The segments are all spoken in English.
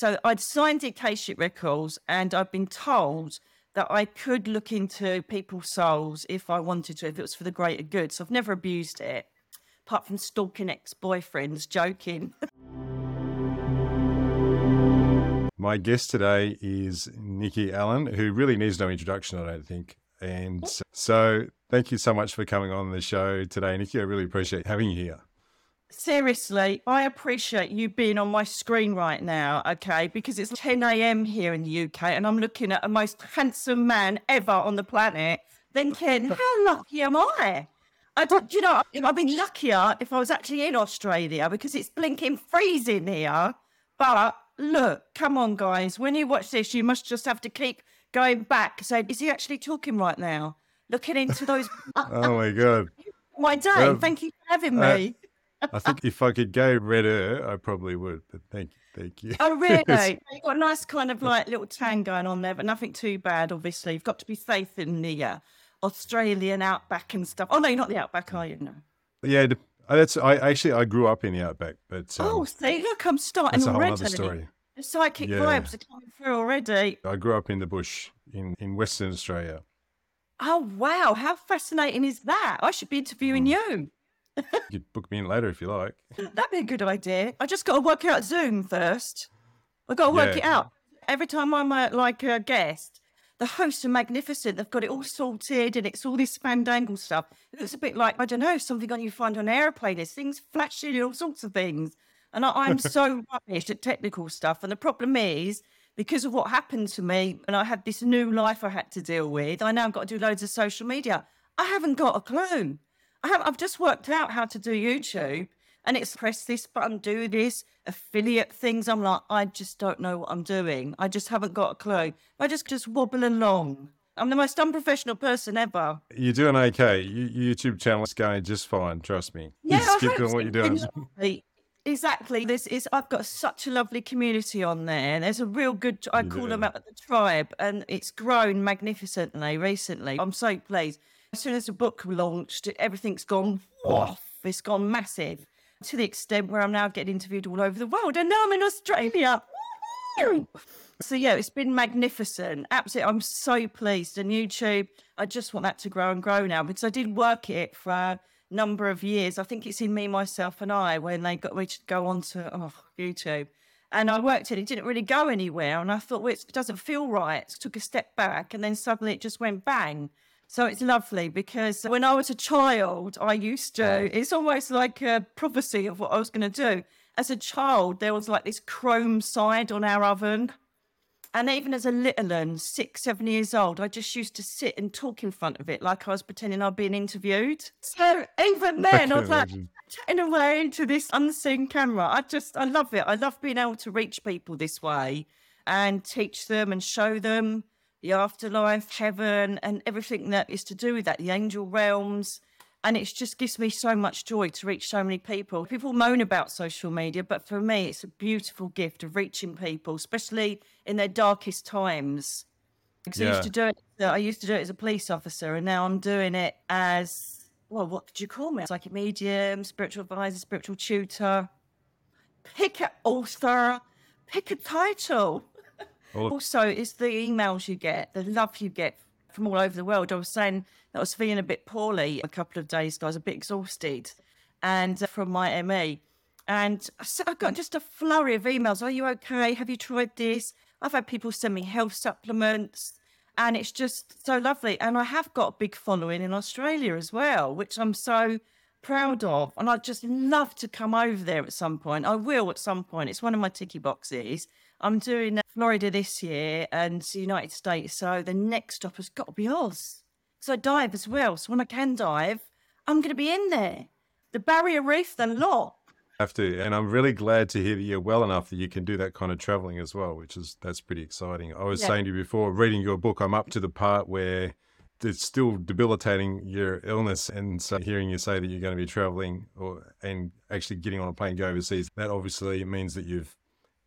So I'd signed the Akashic Records and I've been told that I could look into people's souls if I wanted to, if it was for the greater good. So I've never abused it, apart from stalking ex boyfriends, joking. My guest today is Nicky Alan, who really needs no introduction, I don't think. And so, thank you so much for coming on the show today, Nicky. I really appreciate having you here. Seriously, I appreciate you being on my screen right now, okay? Because it's 10 a.m. here in the UK and I'm looking at the most handsome man ever on the planet, thinking, how lucky am I? I don't, you know, I'd be luckier if I was actually in Australia because it's blinking freezing here. But look, come on, guys, when you watch this, you must just have to keep going back, saying, is he actually talking right now? Looking into those. oh my God. My day. Thank you for having uh, me. I think if I could go redder, I probably would. But thank you, thank you. Oh, really? You've got a nice kind of like little tan going on there, but nothing too bad. Obviously, you've got to be safe in the uh, Australian outback and stuff. Oh no, you're not the outback, are you? No. Yeah, uh, that's. I actually I grew up in the outback, but um, oh, see, look, I'm starting that's a already. whole other story. The psychic yeah. vibes are coming through already. I grew up in the bush in in Western Australia. Oh wow, how fascinating is that? I should be interviewing mm. you you could book me in later if you like. That'd be a good idea. I just got to work out Zoom first. I got to work yeah. it out. Every time I'm a, like a guest, the hosts are magnificent. They've got it all sorted and it's all this fandangle stuff. It's a bit like, I don't know, something on you find on an airplane. There's things flashing and all sorts of things. And I, I'm so rubbish at technical stuff. And the problem is, because of what happened to me, and I had this new life I had to deal with, I now got to do loads of social media. I haven't got a clue. I have, I've just worked out how to do YouTube and it's press this button, do this, affiliate things. I'm like, I just don't know what I'm doing. I just haven't got a clue. I just just wobble along. I'm the most unprofessional person ever. You're doing okay. YouTube channel is going just fine. Trust me. Yeah, just keep doing what you're doing. Exactly. This is. I've got such a lovely community on there. There's a real good. I call them out the tribe, and it's grown magnificently recently. I'm so pleased. As soon as the book launched, everything's gone off. It's gone massive to the extent where I'm now getting interviewed all over the world, and now I'm in Australia. So yeah, it's been magnificent. Absolutely, I'm so pleased. And YouTube, I just want that to grow and grow now because I did work it for a number of years. I think it's in me, myself, and I when they got me to go on to oh, YouTube. And I worked it, it didn't really go anywhere. And I thought, well, it doesn't feel right. It took a step back, and then suddenly it just went bang. So it's lovely because when I was a child, I used to, it's almost like a prophecy of what I was going to do. As a child, there was like this chrome side on our oven. And even as a little one, six, seven years old, I just used to sit and talk in front of it like I was pretending I'd been interviewed. So even then, I, I was like chatting away into this unseen camera. I just, I love it. I love being able to reach people this way and teach them and show them the afterlife, heaven, and everything that is to do with that, the angel realms. And it just gives me so much joy to reach so many people. People moan about social media, but for me, it's a beautiful gift of reaching people, especially in their darkest times. Because yeah. I used to do it. I used to do it as a police officer, and now I'm doing it as well. What could you call me? Psychic medium, spiritual advisor, spiritual tutor. Pick an author. Pick a title. Also, it's the emails you get, the love you get from all over the world. I was saying that I was feeling a bit poorly a couple of days ago. I was a bit exhausted, and uh, from my ME, and I got just a flurry of emails. Are you okay? Have you tried this? I've had people send me health supplements, and it's just so lovely. And I have got a big following in Australia as well, which I'm so proud of. And I'd just love to come over there at some point. I will at some point. It's one of my ticky boxes. I'm doing uh, Florida this year and the United States. So the next stop has got to be Oz. So I dive as well. So when I can dive, I'm going to be in there. The barrier reef, the lot. Have to, and I'm really glad to hear that you're well enough that you can do that kind of traveling as well, which is that's pretty exciting. I was yeah. saying to you before, reading your book, I'm up to the part where it's still debilitating your illness, and so hearing you say that you're going to be traveling or and actually getting on a plane go overseas, that obviously means that you've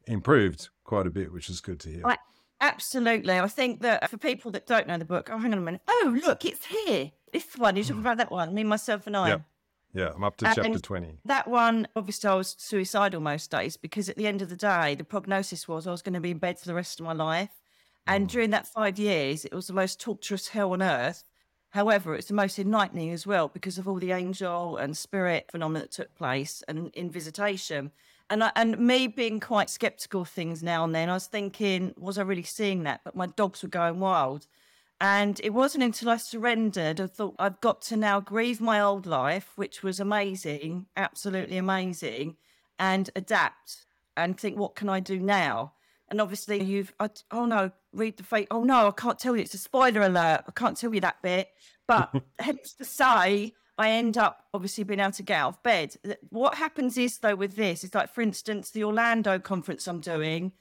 improved quite a bit, which is good to hear. I, absolutely. I think that for people that don't know the book, oh, hang on a minute. Oh, look, it's here. This one, you're talking about that one, me, myself, and I. Yep. Yeah, I'm up to and chapter 20. That one, obviously, I was suicidal most days because at the end of the day, the prognosis was I was going to be in bed for the rest of my life. And mm. during that five years, it was the most torturous hell on earth. However, it's the most enlightening as well because of all the angel and spirit phenomena that took place and in visitation. And I, and me being quite skeptical of things now and then, I was thinking, was I really seeing that? But my dogs were going wild. And it wasn't until I surrendered, I thought I've got to now grieve my old life, which was amazing, absolutely amazing, and adapt and think, what can I do now? And obviously, you've, I, oh no, read the fate. Oh no, I can't tell you. It's a spoiler alert. I can't tell you that bit. But hence to say, I end up obviously being able to get out of bed. What happens is, though, with this, is like, for instance, the Orlando conference I'm doing,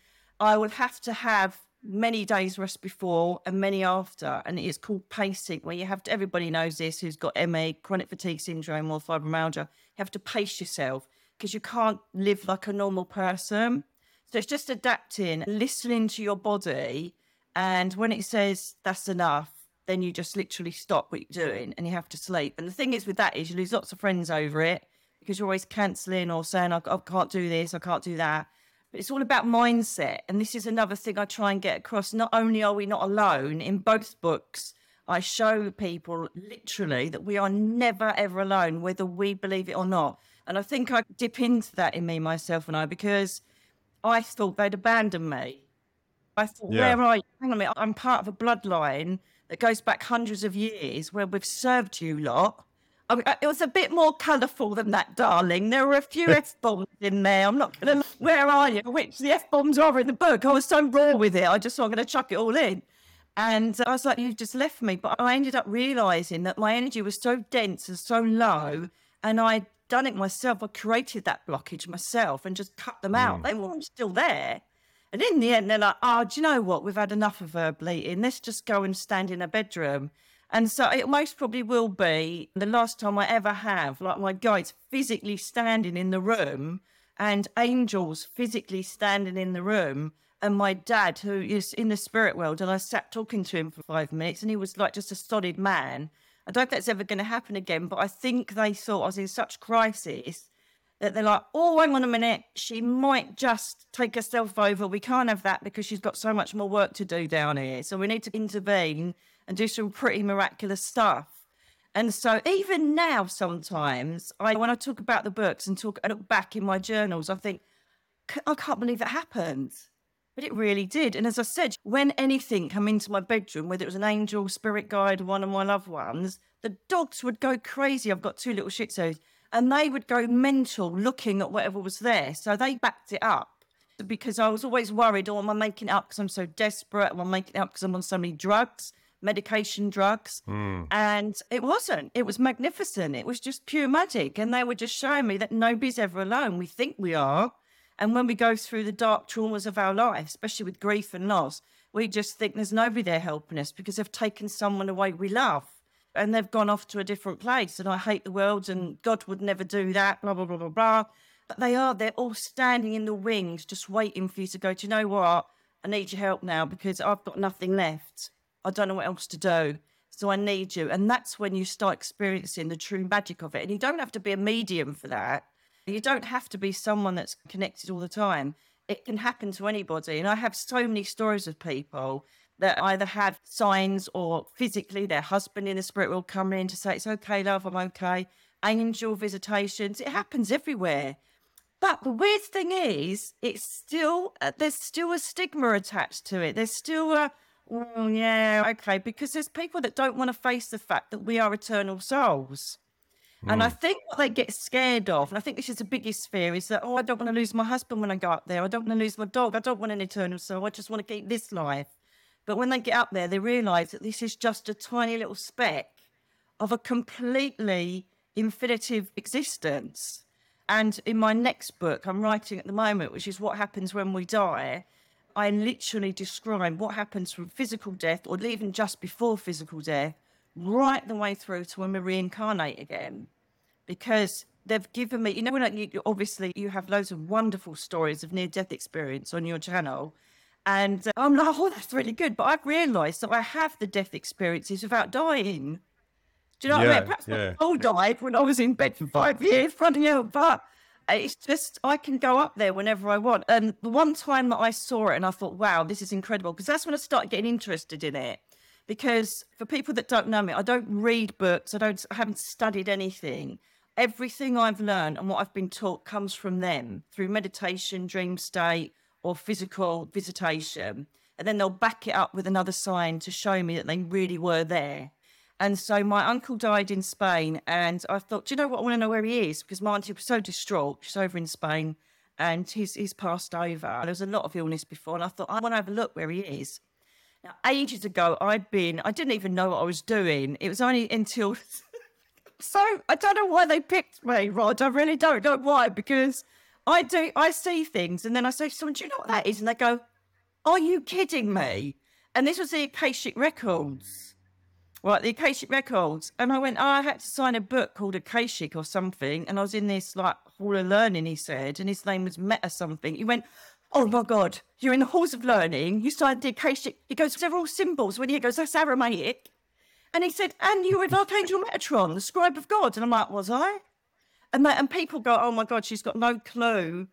I will have to have many days rest before and many after, and it is called pacing, where you have to. Everybody knows this who's got ME, chronic fatigue syndrome, or fibromyalgia. You have to pace yourself because you can't live like a normal person. So it's just adapting, listening to your body, and when it says that's enough, then you just literally stop what you're doing and you have to sleep. And the thing is with that is you lose lots of friends over it because you're always cancelling or saying I, I can't do this, I can't do that. But it's all about mindset. And this is another thing I try and get across. Not only are we not alone, in both books, I show people literally that we are never ever alone, whether we believe it or not. And I think I dip into that in me, myself, and I, because I thought they'd abandon me. I thought, yeah. where are you? Hang on a minute, I'm part of a bloodline that goes back hundreds of years where we've served you lot. I mean, it was a bit more colourful than that, darling. There were a few F bombs in there. I'm not going to. Where are you? Which the F bombs are in the book. I was so raw with it. I just thought I'm going to chuck it all in. And I was like, you've just left me. But I ended up realising that my energy was so dense and so low. And I'd done it myself. I created that blockage myself and just cut them out. Mm. They weren't still there. And in the end, they're like, oh, do you know what? We've had enough of her bleating. Let's just go and stand in a bedroom. And so it most probably will be the last time I ever have, like my guides physically standing in the room and angels physically standing in the room. And my dad, who is in the spirit world, and I sat talking to him for five minutes, and he was like just a solid man. I don't think that's ever going to happen again, but I think they thought I was in such crisis that they're like, oh, hang on a minute, she might just take herself over. We can't have that because she's got so much more work to do down here. So we need to intervene and do some pretty miraculous stuff. And so even now, sometimes I, when I talk about the books and talk, I look back in my journals, I think, I can't believe it happened. But it really did. And as I said, when anything come into my bedroom, whether it was an angel, spirit guide, one of my loved ones, the dogs would go crazy. I've got two little shih tzus, and they would go mental looking at whatever was there. So they backed it up because I was always worried, oh, am I making it up because I'm so desperate? Am I making it up because I'm on so many drugs? medication drugs. Mm. And it wasn't. It was magnificent. It was just pure magic. And they were just showing me that nobody's ever alone. We think we are. And when we go through the dark traumas of our life, especially with grief and loss, we just think there's nobody there helping us because they've taken someone away we love and they've gone off to a different place. And I hate the world and God would never do that, blah, blah, blah, blah, blah. But they are, they're all standing in the wings, just waiting for you to go, do you know what? I need your help now because I've got nothing left. I don't know what else to do. So I need you. And that's when you start experiencing the true magic of it. And you don't have to be a medium for that. You don't have to be someone that's connected all the time. It can happen to anybody. And I have so many stories of people that either have signs or physically their husband in the spirit will come in to say, It's okay, love, I'm okay. Angel visitations. It happens everywhere. But the weird thing is, it's still, uh, there's still a stigma attached to it. There's still a, Oh, yeah, okay. Because there's people that don't want to face the fact that we are eternal souls. Mm. And I hmm. think what they get scared of, and I think this is the biggest fear, is that, oh, I don't want to lose my husband when I go up there. I don't want to lose my dog. I don't want an eternal soul. I just want to keep this life. But when they get up there, they realize that this is just a tiny little speck of a completely infinitive existence. And in my next book, I'm writing at the moment, which is What Happens When We Die, I literally describe what happens from physical death or even just before physical death, right the way through to when we reincarnate again. Because they've given me, you know, you, obviously you have loads of wonderful stories of near death experience on your channel. And uh, I'm like, oh, that's really good. But I've realized that I have the death experiences without dying. Do you know yeah, what I mean? Perhaps yeah. my soul died when I was in bed for five years, bloody hell. But it's just, I can go up there whenever I want. And the one time that I saw it and I thought, wow, this is incredible, because that's when I started getting interested in it. Because for people that don't know me, I don't read books, I don't, I haven't studied anything. Everything I've learned and what I've been taught comes from them through meditation, dream state, or physical visitation. And then they'll back it up with another sign to show me that they really were there. And so my uncle died in Spain, and I thought, do you know what? I want to know where he is because my auntie was so distraught. She's over in Spain, and he's he's passed over. There was a lot of illness before, and I thought I want to have a look where he is. Now, ages ago, I'd been, I didn't even know what I was doing. It was only until, so I don't know why they picked me, Rod. I really don't know why, because I do, I see things, and then I say to someone, do you know what that is? And they go, are you kidding me? And this was the Akashic Records. Right, the Akashic Records. And I went, oh, I had to sign a book called Akashic or something. And I was in this like hall of learning, he said, and his name was Meta something. He went, Oh my God, you're in the halls of learning. You signed the Akashic. He goes, all symbols. When he goes, That's Aramaic. And he said, And you were with Archangel Metatron, the scribe of God. And I'm like, Was I? And, that, and people go, Oh my God, she's got no clue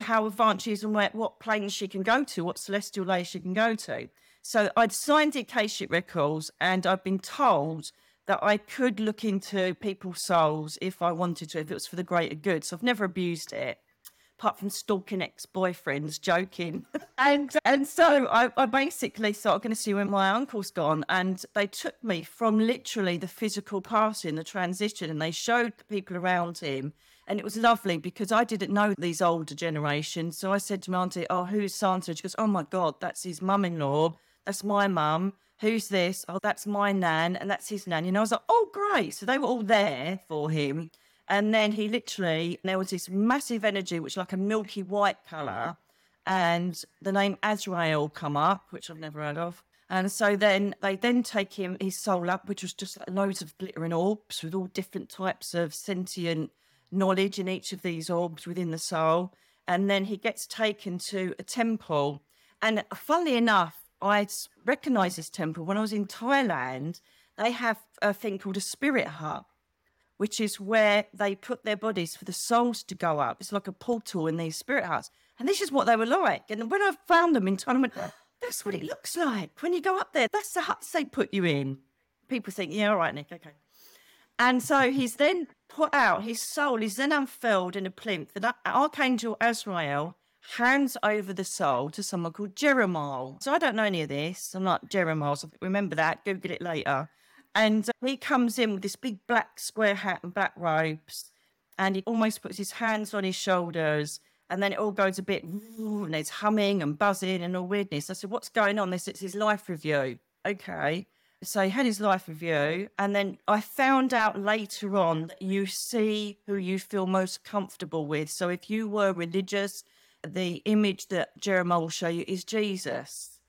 how advanced she is and where, what planes she can go to, what celestial layers she can go to. So I'd signed Akashic Records and I've been told that I could look into people's souls if I wanted to, if it was for the greater good. So I've never abused it, apart from stalking ex-boyfriends, joking. and and so I, I basically thought I'm going to see when my uncle's gone. And they took me from literally the physical passing, the transition, and they showed the people around him. And it was lovely because I didn't know these older generations. So I said to my auntie, Oh, who's Santa? She goes, Oh my God, that's his mum in law. That's my mum. Who's this? Oh, that's my nan. And that's his nan. And I was like, Oh, great. So they were all there for him. And then he literally, there was this massive energy, which like a milky white colour. Uh-huh. And the name Azrael come up, which I've never heard of. And so then they then take him his soul up, which was just like loads of glittering orbs with all different types of sentient knowledge in each of these orbs within the soul. And then he gets taken to a temple. And funnily enough, I recognise this temple when I was in Thailand. They have a thing called a spirit hut, which is where they put their bodies for the souls to go up. It's like a portal in these spirit huts. And this is what they were like. And when I found them in Thailand, I went, that's what it looks like. When you go up there, that's the huts they put you in. People think, yeah, all right, Nick, okay. And so he's then put out, his soul is then unfurled in a plinth. And Archangel Azrael hands over the soul to someone called Jeremiah. So I don't know any of this. I'm not Jeremiah. So remember that. Google it later. And he comes in with this big black square hat and black robes. And he almost puts his hands on his shoulders. And then it all goes a bit, and there's humming and buzzing and all weirdness. I said, What's going on? This is his life review. Okay. So he had his life review. And then I found out later on that you see who you feel most comfortable with. So if you were religious, the image that Jeremiah will show you is Jesus.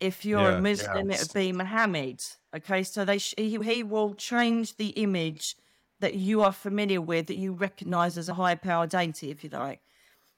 If you're Yeah, a Muslim, yeah. it would be Muhammad. Okay, so they sh- he, he will change the image that you are familiar with, that you recognize as a high power deity, if you like.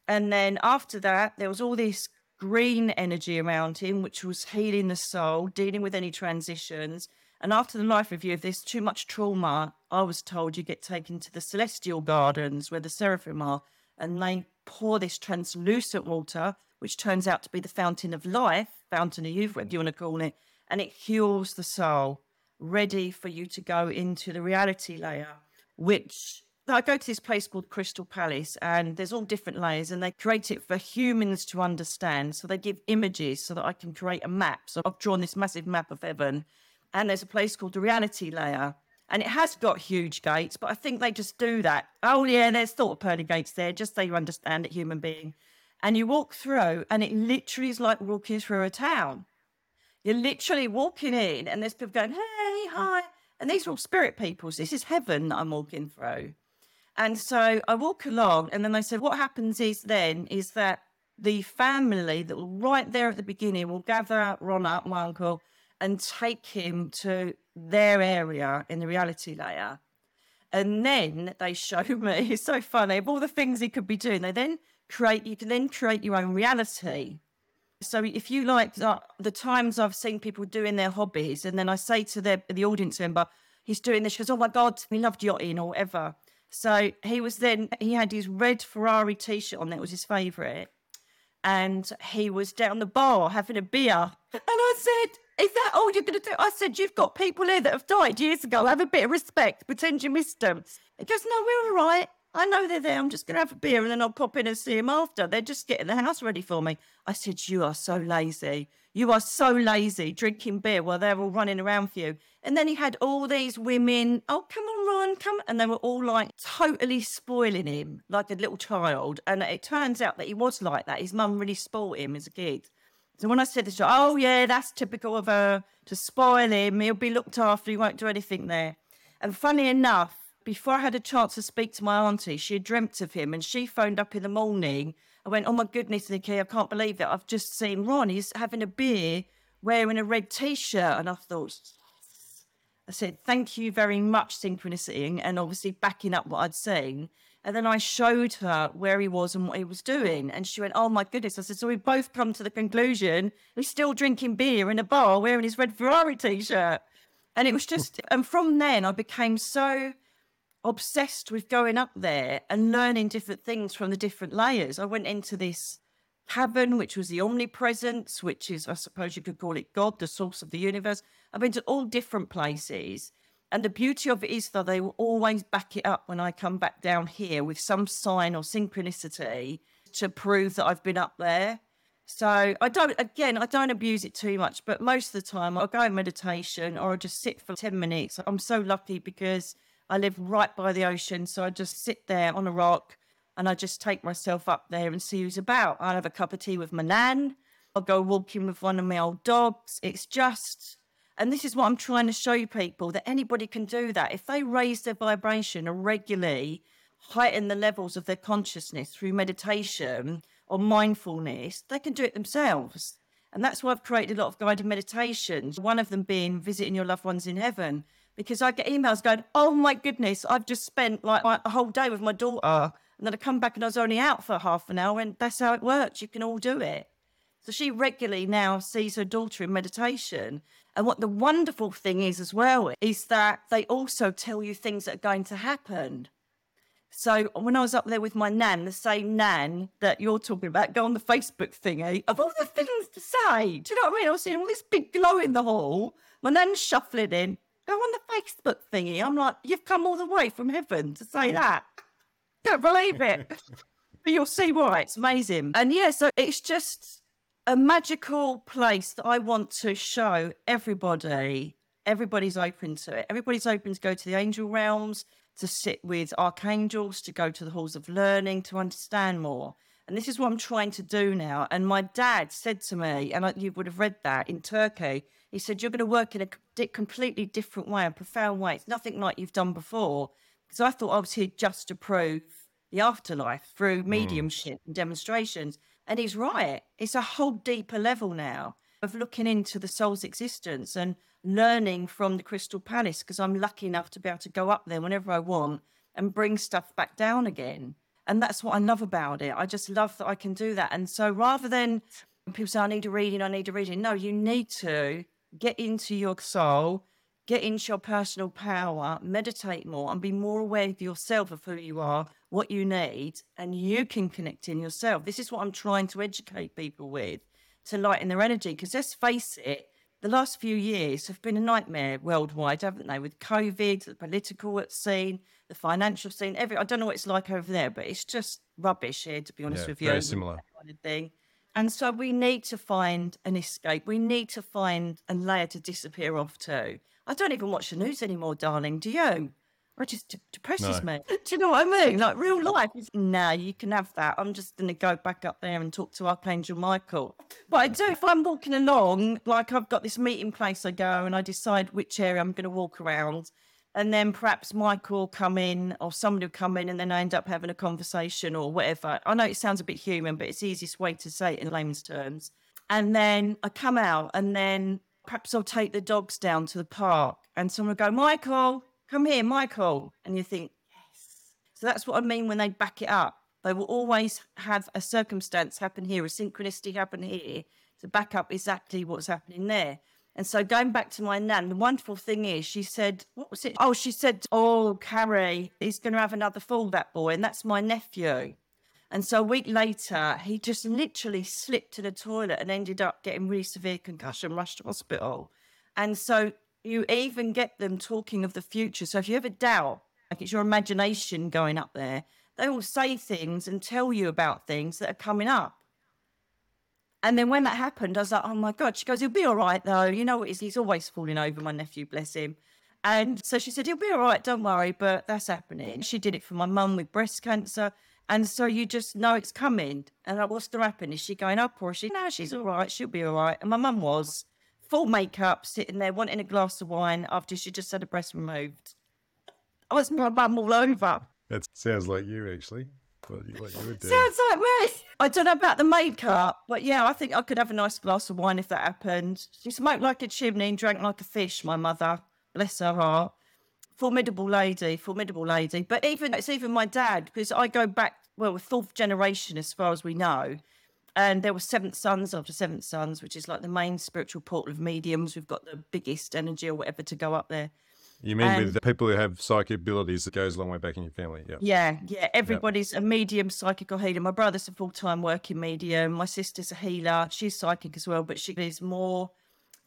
And then after that, there was all this green energy around him, which was healing the soul, dealing with any transitions. And after the life review, if there's too much trauma, I was told you get taken to the celestial gardens where the seraphim are, and they pour this translucent water, which turns out to be the fountain of life, fountain of youth, whatever you want to call it, and it heals the soul, ready for you to go into the reality layer, which I go to this place called Crystal Palace, and there's all different layers, and they create it for humans to understand. So they give images so that I can create a map. So I've drawn this massive map of heaven, and there's a place called the reality layer. And it has got huge gates, but I think they just do that. Oh, yeah, there's sort of pearly gates there, just so you understand it, human being. And you walk through, and it literally is like walking through a town. You're literally walking in, and there's people going, hey, hi. And these are all spirit peoples. This is heaven that I'm walking through. And so I walk along, and then they said, What happens is then is that the family that were right there at the beginning will gather Ron up, my uncle, and take him to their area in the reality layer. And then they show me, it's so funny, of all the things he could be doing, they then create, you can then create your own reality. So if you like uh, the times I've seen people doing their hobbies, and then I say to the, the audience member, he's doing this. She goes, oh my God, he loved yachting or whatever. So he was then, he had his red Ferrari t shirt on, that was his favourite. And he was down the bar having a beer. And I said, Is that all you're going to do? I said, You've got people here that have died years ago. Have a bit of respect. Pretend you missed them. He goes, No, we're all right. I know they're there. I'm just going to have a beer and then I'll pop in and see him after. They're just getting the house ready for me. I said, You are so lazy. You are so lazy drinking beer while they're all running around for you. And then he had all these women, oh, come on, Ron, come. And they were all like totally spoiling him like a little child. And it turns out that he was like that. His mum really spoiled him as a kid. So when I said this, oh, yeah, that's typical of her to spoil him. He'll be looked after. He won't do anything there. And funny enough, before I had a chance to speak to my auntie, she had dreamt of him and she phoned up in the morning. I went, Oh my goodness, Nicky, I can't believe it. I've just seen Ron. He's having a beer wearing a red t shirt. And I thought, I said, Thank you very much, synchronicity, and obviously backing up what I'd seen. And then I showed her where he was and what he was doing. And she went, Oh my goodness. I said, So we both come to the conclusion he's still drinking beer in a bar wearing his red Ferrari t shirt. And it was just, and from then I became so obsessed with going up there and learning different things from the different layers. I went into this cavern, which was the omnipresence, which is, I suppose you could call it God, the source of the universe. I've been to all different places. And the beauty of it is that they will always back it up when I come back down here with some sign or synchronicity to prove that I've been up there. So I don't, again, I don't abuse it too much, but most of the time I'll go in meditation or I'll just sit for 10 minutes. I'm so lucky because I live right by the ocean, so I just sit there on a rock and I just take myself up there and see who's about. I'll have a cup of tea with my nan. I'll go walking with one of my old dogs. It's just, and this is what I'm trying to show people that anybody can do that. If they raise their vibration and regularly heighten the levels of their consciousness through meditation or mindfulness, they can do it themselves. And that's why I've created a lot of guided meditations, one of them being visiting your loved ones in heaven because I get emails going, "Oh my goodness, I've just spent like a whole day with my daughter, ah. and then I come back and I was only out for half an hour." And that's how it works. You can all do it. So she regularly now sees her daughter in meditation. And what the wonderful thing is as well is that they also tell you things that are going to happen. So when I was up there with my nan, the same nan that you're talking about, go on the Facebook thingy of all the things to say. Do you know what I mean? I was seeing all this big glow in the hall. My nan's shuffling in go on the Facebook thingy. I'm like, you've come all the way from heaven to say that. Can't believe it. but you'll see why. It's amazing. And yeah, so it's just a magical place that I want to show everybody. Everybody's open to it. Everybody's open to go to the angel realms, to sit with archangels, to go to the halls of learning, to understand more. And this is what I'm trying to do now. And my dad said to me, and you would have read that in Turkey, he said, You're going to work in a completely different way, a profound way. It's nothing like you've done before. Because I thought I was here just to prove the afterlife through hmm. mediumship mm. and demonstrations. And he's right. It's a whole deeper level now of looking into the soul's existence and learning from the Crystal Palace because I'm lucky enough to be able to go up there whenever I want and bring stuff back down again. And that's what I love about it. I just love that I can do that. And so rather than people say, I need a reading, I need a reading, no, you need to get into your soul, get into your personal power, meditate more, and be more aware of yourself, of who you are, what you need, and you can connect in yourself. This is what I'm trying to educate people with to lighten their energy. Because let's face it, the last few years have been a nightmare worldwide, haven't they? With COVID, the political scene, the financial scene, every I don't know what it's like over there, but it's just rubbish here, to be honest yeah, with you. Very similar. Kind of thing. And so we need to find an escape. We need to find a layer to disappear off to. I don't even watch the news anymore, darling. Do you? It just depresses no. me. Do you know what I mean? Like real life is, nah, you can have that. I'm just going to go back up there and talk to Archangel Michael. But I do, if I'm walking along, like I've got this meeting place I go and I decide which area I'm going to walk around and then perhaps Michael will come in or somebody will come in and then I end up having a conversation or whatever. I know it sounds a bit human, but it's the easiest way to say it in layman's terms. And then I come out and then perhaps I'll take the dogs down to the park and someone will go, Michael, come here, Michael. And you think, yes. So that's what I mean when they back it up. They will always have a circumstance happen here, a synchronicity happen here to back up exactly what's happening there. And so going back to my nan, the wonderful thing is she said, what was it? Oh, she said, oh, Carrie, he's going to have another fall, that boy. And that's my nephew. And so a week later, he just literally slipped to the toilet and ended up getting really severe concussion, rushed to hospital. And so you even get them talking of the future. So if you ever doubt, like it's your imagination going up there, they will say things and tell you about things that are coming up. And then when that happened, I was like, oh my God. She goes, he'll be all right though. You know what? He's always falling over, my nephew, bless him. And so she said, he'll be all right, don't worry, but that's happening. She did it for my mum with breast cancer. And so you just know it's coming. And like, what's the happen? Is she going up or is she? No, she's all right. She'll be all right. And my mum was full makeup, sitting there wanting a glass of wine after she just had a breast removed. I was my mum all over. That sounds like you, actually. You, what you. Sounds like me. I don't know about the makeup, but yeah, I think I could have a nice glass of wine if that happened. She smoked like a chimney and drank like a fish, my mother. Bless her heart formidable lady, formidable lady. But even it's even my dad because I go back well, fourth generation as far as we know. And there were seventh sons after seventh sons, which is like the main spiritual portal of mediums. We've got the biggest energy or whatever to go up there. You mean and, with the people who have psychic abilities that goes a long way back in your family? Yeah. Yeah, yeah. Everybody's yep. a medium, psychic or healer. My brother's a full time working medium. My sister's a healer. She's psychic as well, but she is more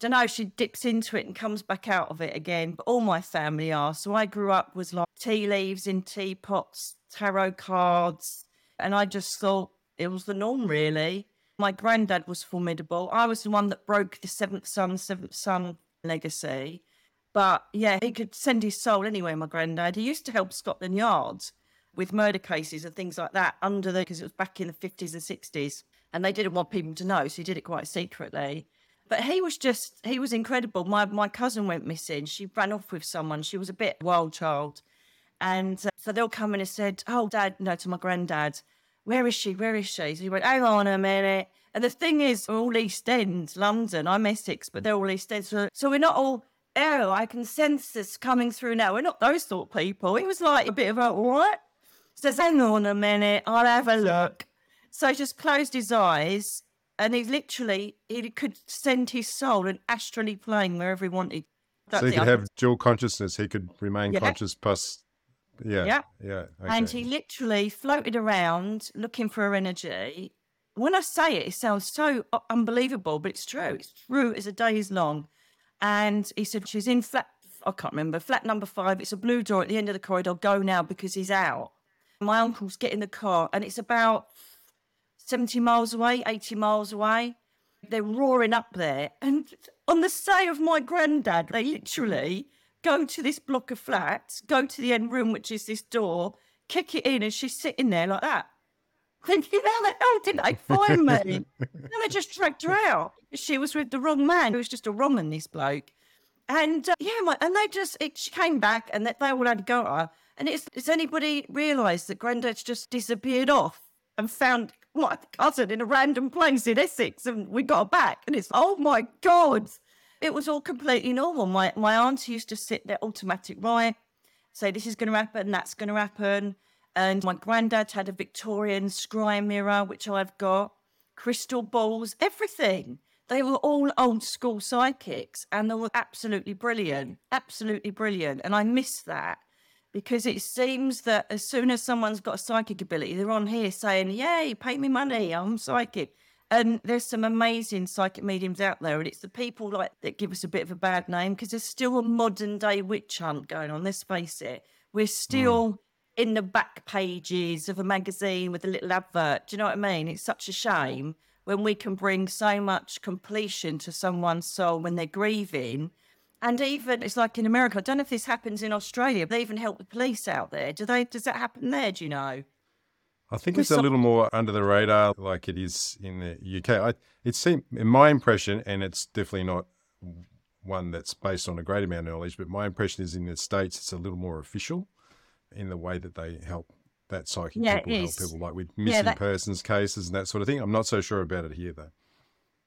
I don't know, she dips into it and comes back out of it again. But all my family are. So I grew up was like tea leaves in teapots, tarot cards. And I just thought it was the norm, really. My granddad was formidable. I was the one that broke the seventh son, seventh son legacy. But yeah, he could send his soul anywhere, my granddad. He used to help Scotland Yard with murder cases and things like that under the, because it was back in the 50s and 60s. And they didn't want people to know, so he did it quite secretly. But he was just, he was incredible. My, my cousin went missing. She ran off with someone. She was a bit wild child. And uh, so they'll come in and said, Oh, dad, no, to my granddad, where is she? Where is she? So he went, Hang on a minute. And the thing is, we're all East End, London. I'm Essex, but they're all East End. So, so we're not all, oh, I can sense this coming through now. We're not those sort of people. It was like a bit of a, what? Says, hang on a minute, I'll have a look. So he just closed his eyes and he literally he could send his soul and astrally plane wherever he wanted. That's so he could have dual consciousness. He could remain yeah. conscious plus, yeah, yeah, yeah. Okay. And he literally floated around looking for her energy. When I say it, it sounds so unbelievable, but it's true. It's true as a day is long. And he said she's in flat. I can't remember flat number five. It's a blue door at the end of the corridor. Go now because he's out. My uncle's getting the car, and it's about 70 miles away, 80 miles away. They're roaring up there. And on the say of my granddad, they literally go to this block of flats, go to the end room, which is this door, kick it in, and she's sitting there like that. Thinking, how the hell did they find me? and they just dragged her out. She was with the wrong man. It was just a wrong one, this bloke. And uh, yeah, my, and they just, it, she came back and they, they all had to go at her. And it's, has anybody realised that Granddad's just disappeared off and found my cousin in a random place in Essex and we got back and it's, oh my God. It was all completely normal. My, my aunt used to sit there automatic right, say this is going to happen, that's going to happen. And my granddad had a Victorian scry mirror, which I've got, crystal balls, everything. They were all old school psychics and they were absolutely brilliant, absolutely brilliant. And I miss that because it seems that as soon as someone's got a psychic ability, they're on here saying, Yay, pay me money, I'm psychic. And there's some amazing psychic mediums out there, and it's the people like that give us a bit of a bad name because there's still a modern day witch hunt going on. Let's face it, we're still mm. In the back pages of a magazine with a little advert. Do you know what I mean? It's such a shame when we can bring so much completion to someone's soul when they're grieving and even it's like in America. I don't know if this happens in Australia. But they even help the police out there. Do they? Does that happen there? Do you know? I think it's a little more under the radar, like it is in the UK. I, it seemed, in my impression, and it's definitely not one that's based on a great amount of knowledge, but my impression is in the states, it's a little more official in the way that they help that psychic yeah, people help people, like with missing yeah, that... persons cases and that sort of thing. I'm not so sure about it here, though.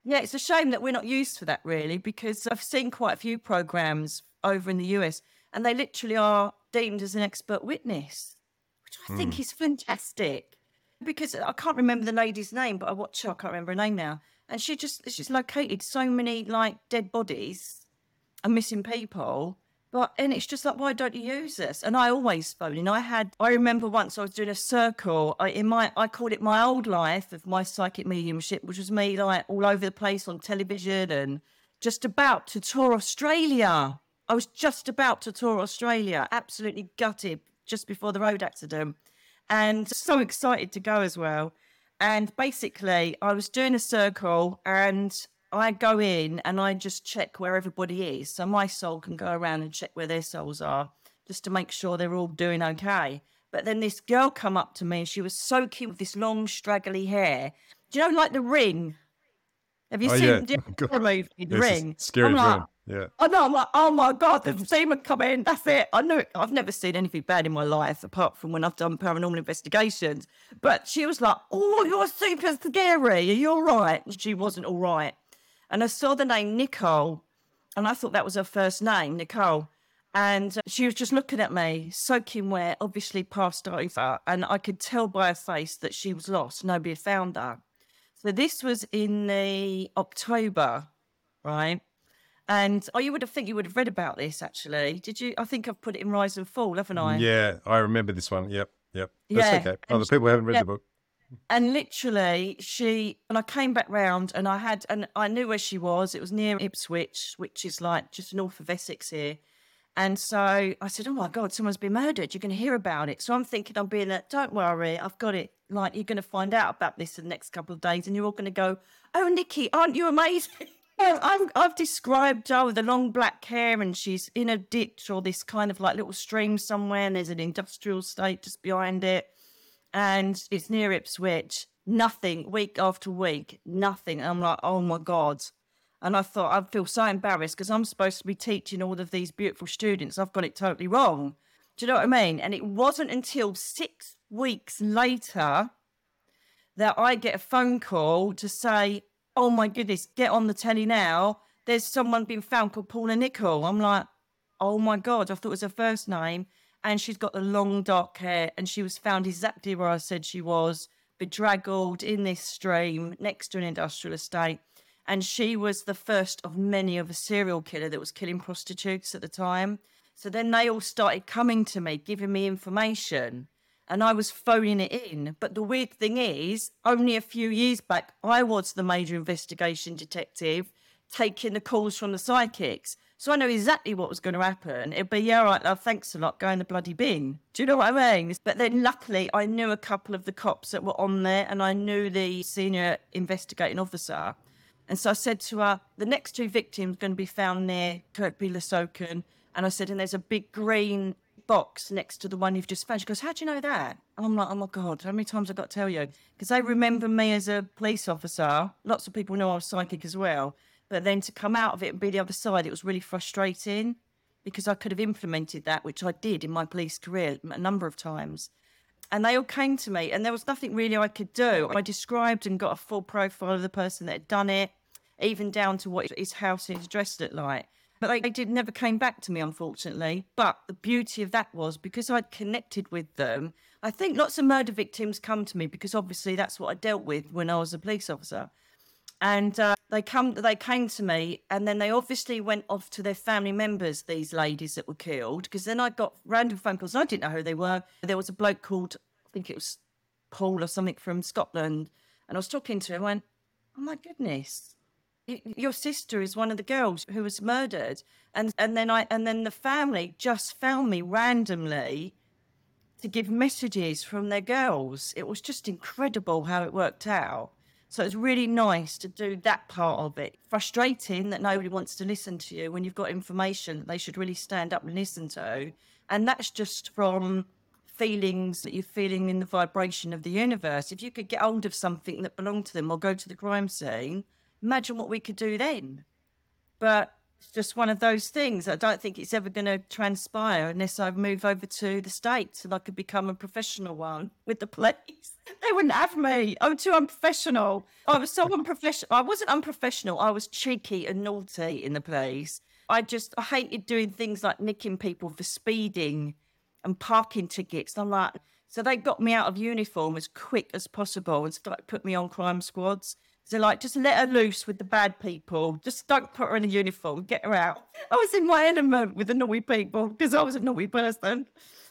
Yeah, it's a shame that we're not used for that really, because I've seen quite a few programs over in the US and they literally are deemed as an expert witness, which I mm. think hmm. is fantastic. Because I can't remember the lady's name, but I watch her, I can't remember her name now. and she just she's located so many like dead bodies and missing people. But and it's just like, why don't you use this? And I always phone. And I had, I remember once I was doing a circle I, in my, I called it my old life of my psychic mediumship, which was me like all over the place on television and just about to tour Australia. I was just about to tour Australia, absolutely gutted just before the road accident, and so excited to go as well. And basically, I was doing a circle and I go in and I just check where everybody is. So my soul can go around and check where their souls are just to make sure they're all doing okay. But then this girl come up to me and she was so cute with this long, straggly hair. Do you know, like the ring? Have you oh, seen yeah. the movie, The Ring? Scary I'm like, yeah. I know. I'm like, oh my god, the demon come in. That's it. I know. It. I've never seen anything bad in my life apart from when I've done paranormal investigations. But she was like, oh, you're super scary. Are you all right? She wasn't all right. And I saw the name Nicole, and I thought that was her first name, Nicole. And she was just looking at me, soaking wet, obviously passed over. And I could tell by her face that she was lost. Nobody had found her. So this was in the October, right? And oh, you would have think you would have read about this actually. Did you? I think I've put it in Rise and Fall, haven't I? Yeah, I remember this one. Yep, yep. That's yeah. okay. Other people haven't read yeah. the book and literally she and I came back round and I had and I knew where she was. It was near Ipswich, which is like just north of Essex here. And so I said, "Oh my God, someone's been murdered. You're going to hear about it." So I'm thinking, I'm being like, "Don't worry, I've got it. Like you're going to find out about this in the next couple of days, and you're all going to go, "Oh, Nicky, aren't you amazing?" i have described her with the long black hair, and she's in a ditch or this kind of like little stream somewhere, and there's an industrial estate just behind it and it's near Ipswich. Nothing, week after week, nothing. And I'm like, oh my God. And I thought, I feel so embarrassed because I'm supposed to be teaching all of these beautiful students. I've got it totally wrong. Do you know what I mean? And it wasn't until six weeks later that I get a phone call to say, oh my goodness, get on the telly now. There's someone being found called Paula Nicol. I'm like, oh my God, I thought it was her first name and she's got the long dark hair and she was found exactly where I said she was, bedraggled in this stream next to an industrial estate. And she was the first of many of a serial killer that was killing prostitutes at the time. So then they all started coming to me, giving me information, and I was phoning it in. But the weird thing is, only a few years back, I was the major investigation detective taking the calls from the psychics. So I know exactly what was going to happen. It'd be, yeah, right, love, thanks a lot, go in the bloody bin. Do you know what I mean? But then luckily, I knew a couple of the cops that were on there and I knew the senior investigating officer. And so I said to her, the next two victims are going to be found near Kirby-le-Soken. And I said, and there's a big green box next to the one you've just found. She goes, How do you know that? And I'm like, Oh my God, how many times I've got to tell you? Because they remember me as a police officer. Lots of people know I was psychic as well. But then to come out of it and be the other side, it was really frustrating because I could have implemented that, which I did in my police career a number of times. And they all came to me, and there was nothing really I could do. I described and got a full profile of the person that had done it, even down to what his house and his dress looked like. But they, they did never came back to me, unfortunately. But the beauty of that was because I'd connected with them. I think lots of murder victims come to me because obviously that's what I dealt with when I was a police officer and uh, they come they came to me and then they obviously went off to their family members these ladies that were killed because then i got random phone calls and i didn't know who they were. There was a bloke called i think it was paul or something from scotland and i was talking to him and went oh my goodness your sister is one of the girls who was murdered. And and then i and then the family just found me randomly to give messages from their girls. It was just incredible how it worked out so it's really nice to do that part of it. Frustrating that nobody wants to listen to you when you've got information that they should really stand up and listen to. And that's just from feelings that you're feeling in the vibration of the universe. If you could get hold of something that belonged to them or go to the crime scene, imagine what we could do then. But it's just one of those things. I don't think it's ever going to transpire unless I move over to the States and I could become a professional one with the police. They wouldn't have me. I'm too unprofessional. I was so unprofessional. I wasn't unprofessional. I was cheeky and naughty in the police. I just I hated doing things like nicking people for speeding and parking tickets. I'm like, so they got me out of uniform as quick as possible and started put me on crime squads So like, just let her loose with the bad people. Just don't put her in a uniform. Get her out. I was in my element with the naughty people because I was a naughty person,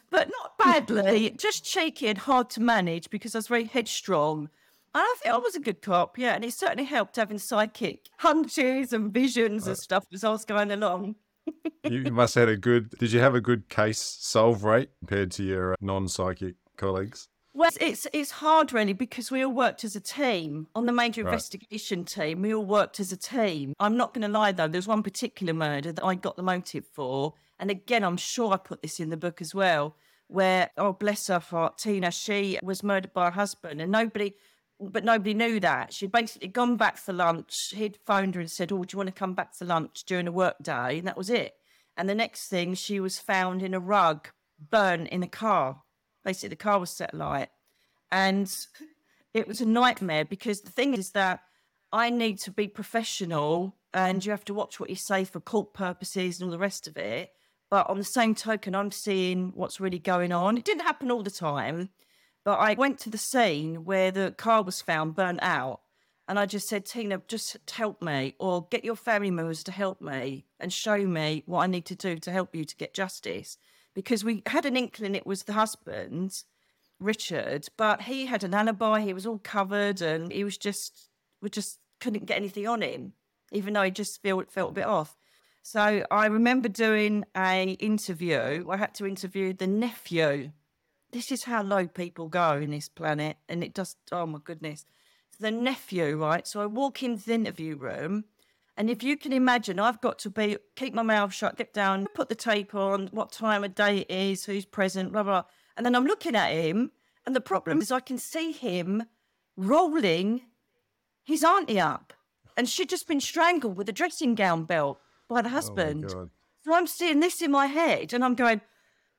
but not badly. just cheeky and hard to manage because I was very headstrong. And I think I was a good cop, yeah. And it certainly helped having psychic hunches and visions and stuff as I was going along. you must have had a good. Did you have a good case solve rate compared to your uh, non-psychic colleagues? Well, it's it's hard really because we all worked as a team on the major right. investigation team. We all worked as a team. I'm not going to lie though. There's one particular murder that I got the motive for, and again, I'm sure I put this in the book as well. Where oh bless her heart, Tina, she was murdered by her husband, and nobody but nobody knew that. She'd basically gone back for lunch. He'd phoned her and said, Oh, do you want to come back for lunch during a work day? And that was it. And the next thing, she was found in a rug, burnt in a car. Basically, the car was set alight. And it was a nightmare because the thing is that I need to be professional and you have to watch what you say for court purposes and all the rest of it. But on the same token, I'm seeing what's really going on. It didn't happen all the time but I went to the scene where the car was found burnt out. And I just said, Tina, just help me or get your family members to help me and show me what I need to do to help you to get justice. Because we had an inkling it was the husband, Richard, but he had an alibi. He was all covered and he was just, we just couldn't get anything on him, even though he just felt, felt a bit off. So I remember doing a interview. I had to interview the nephew this is how low people go in this planet. And it just, oh my goodness. the nephew, right? So I walk into the interview room. And if you can imagine, I've got to be keep my mouth shut, get down, put the tape on, what time of day it is, who's present, blah blah. And then I'm looking at him, and the problem is I can see him rolling his auntie up, and she'd just been strangled with a dressing gown belt by the oh husband. Oh so I'm seeing this in my head, and I'm going,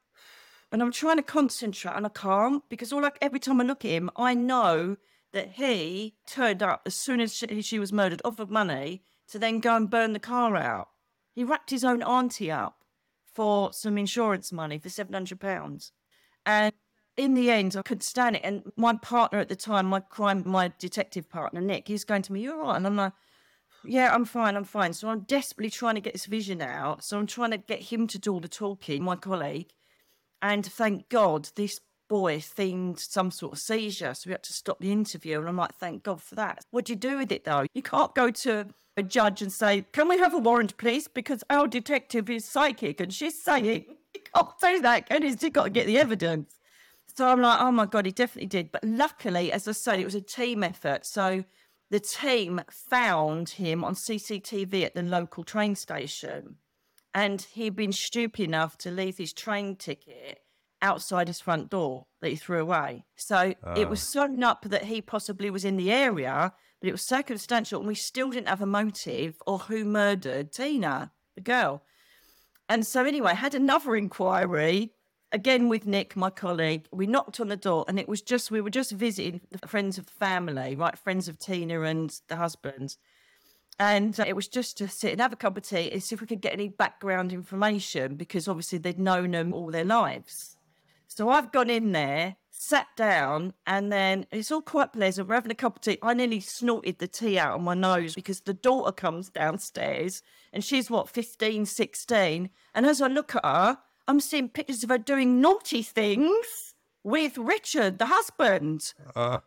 and I'm trying to concentrate and I can't because all like every time I look at him, I know that he turned up as soon as she, she was murdered, offered money to then go and burn the car out. He wrapped his own auntie up for some insurance money for seven hundred pounds, and in the end, I couldn't stand it. And my partner at the time, my crime, my detective partner Nick, he's going to me, "You're right," and I'm like. Yeah, I'm fine. I'm fine. So I'm desperately trying to get this vision out. So I'm trying to get him to do all the talking, my colleague, and thank God this boy themed some sort of seizure. So we had to stop the interview. And I'm like, thank God for that. What do you do with it though? You can't go to a judge and say, can we have a warrant, please? Because our detective is psychic and she's saying, you can't say that, you? You've got to get the evidence. So I'm like, oh my God, he definitely did. But luckily, as I said, it was a team effort. So the team found him on CCTV at the local train station and he'd been stupid enough to leave his train ticket outside his front door that he threw away. So oh. it was ah. sewn up that he possibly was in the area, but it was circumstantial, and we still didn't have a motive or who murdered Tina, the girl. And so, anyway, I had another inquiry again with Nick, my colleague. We knocked on the door, and it was just we were just visiting the friends of the family, right? Friends of Tina and the husband. And uh, it was just to sit and have a cup of tea and see if we could get any background information because obviously they'd known them all their lives. So I've gone in there, sat down, and then it's all quite pleasant. We're having a cup of tea. I nearly snorted the tea out of my nose because the daughter comes downstairs and she's what, 15, 16. And as I look at her, I'm seeing pictures of her doing naughty things with Richard, the husband. Uh.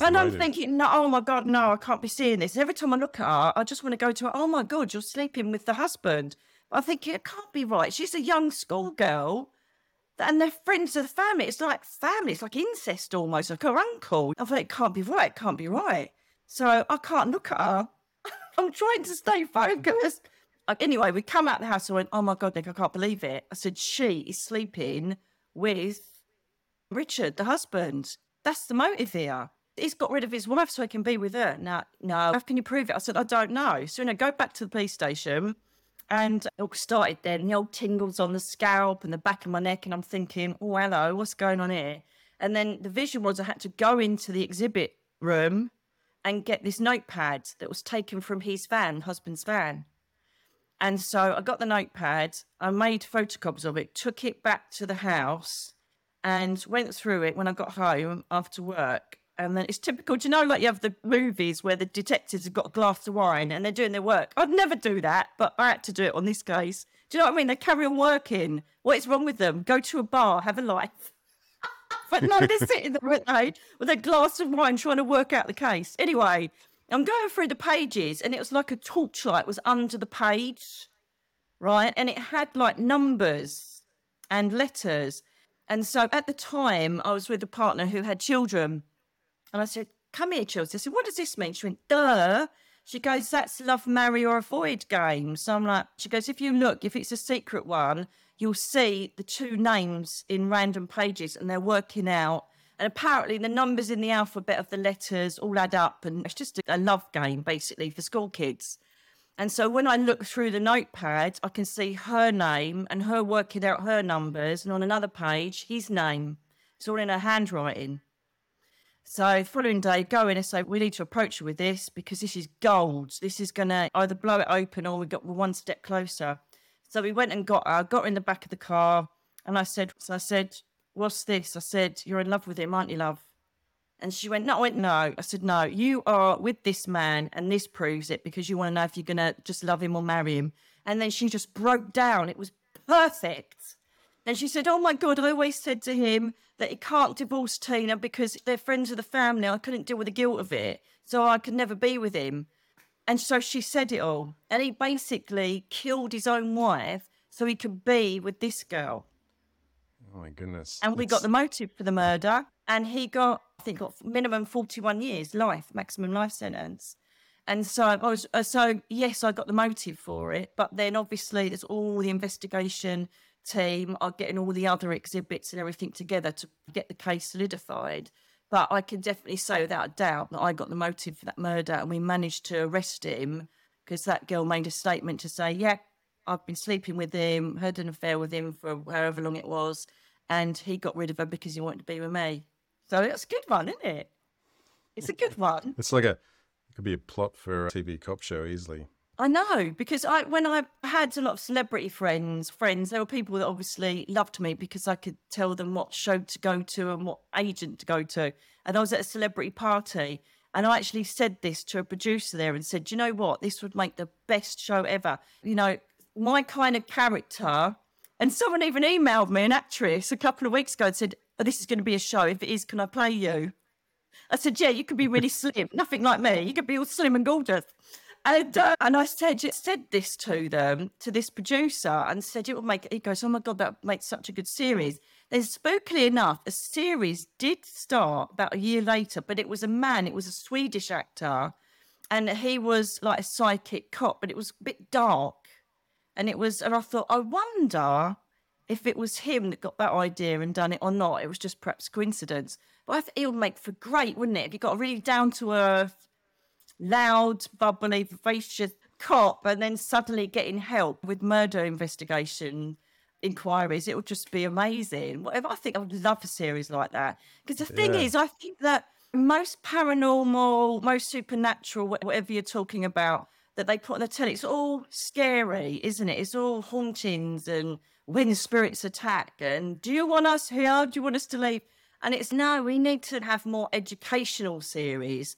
And I'm thinking, no, oh my God, no, I can't be seeing this. Every time I look at her, I just want to go to her, oh my God, you're sleeping with the husband. I think it can't be right. She's a young schoolgirl and they're friends of the family. It's like family, it's like incest almost, like her uncle. I thought it can't be right, it can't be right. So I can't look at her. I'm trying to stay focused. Anyway, we come out the house. I went, oh my God, Nick, I can't believe it. I said, she is sleeping with Richard, the husband. That's the motive here he's got rid of his wife so he can be with her. Now, no, how can you prove it? I said, I don't know. So, you know, go back to the police station. And it started then. The old tingles on the scalp and the back of my neck. And I'm thinking, oh, hello, what's going on here? And then the vision was I had to go into the exhibit room and get this notepad that was taken from his van, husband's van. And so I got the notepad, I made photocopies of it, took it back to the house, and went through it when I got home after work And then it's typical. Do you know, like you have the movies where the detectives have got a glass of wine and they're doing their work? I'd never do that, but I had to do it on this case. Do you know what I mean? They carry on working. What is wrong with them? Go to a bar, have a life. but no, they're sitting there with, with a glass of wine trying to work out the case. Anyway, I'm going through the pages and it was like a torchlight was under the page, right? And it had like numbers and letters. And so at the time, I was with a partner who had children. And I said, Come here, Chelsea. I said, What does this mean? She went, Duh. She goes, That's love, marry, or avoid game. So I'm like, She goes, If you look, if it's a secret one, you'll see the two names in random pages and they're working out. And apparently, the numbers in the alphabet of the letters all add up. And it's just a love game, basically, for school kids. And so when I look through the notepad, I can see her name and her working out her numbers. And on another page, his name. It's all in her handwriting. So following day, go in and say, we need to approach you with this because this is gold. This is going to either blow it open or we got one step closer. So we went and got her, got her in the back of the car. And I said, so I said, what's this? I said, you're in love with him, aren't you, love? And she went, no, I went, no. I said, no, you are with this man and this proves it because you want to know if you're going to just love him or marry him. And then she just broke down. It was perfect. Then she said, oh my God, I always said to him that he can't divorce Tina because they're friends of the family. I couldn't deal with the guilt of it. So I could never be with him. And so she said it all. And he basically killed his own wife so he could be with this girl. Oh my goodness. And we got the motive for the murder. And he got, I think, got minimum 41 years, life, maximum life sentence. And so I was, uh, so yes, I got the motive for it. But then obviously there's all the investigation team are getting all the other exhibits and everything together to get the case solidified. But I can definitely say without a doubt that I got the motive for that murder and we managed to arrest him because that girl made a statement to say, yeah, I've been sleeping with him, had an affair with him for however long it was, and he got rid of her because he wanted to be with me. So it's a good one, isn't it? It's a good one. It's like a, it could be a plot for a TV cop show easily. I know because I when I had a lot of celebrity friends, friends, there were people that obviously loved me because I could tell them what show to go to and what agent to go to. And I was at a celebrity party and I actually said this to a producer there and said, you know what? This would make the best show ever. You know, my kind of character. And someone even emailed me, an actress, a couple of weeks ago and said, oh, this is going to be a show. If it is, can I play you? I said, yeah, you could be really slim, nothing like me. You could be all slim and gorgeous. And, uh, and I said said this to them, to this producer, and said it would make. He goes, "Oh my god, that makes such a good series." Then, spookily enough, a series did start about a year later, but it was a man. It was a Swedish actor, and he was like a psychic cop, but it was a bit dark, and it was. And I thought, I wonder if it was him that got that idea and done it or not. It was just perhaps coincidence. But I think it would make for great, wouldn't it? If you got a really down to earth loud, bubbly, vivacious cop and then suddenly getting help with murder investigation inquiries, it would just be amazing. Whatever, I think I would love a series like that. Because the thing yeah. is, I think that most paranormal, most supernatural, whatever you're talking about, that they put on the telly, it's all scary, isn't it? It's all hauntings and when spirits attack. And do you want us here? Do you want us to leave? And it's no, we need to have more educational series.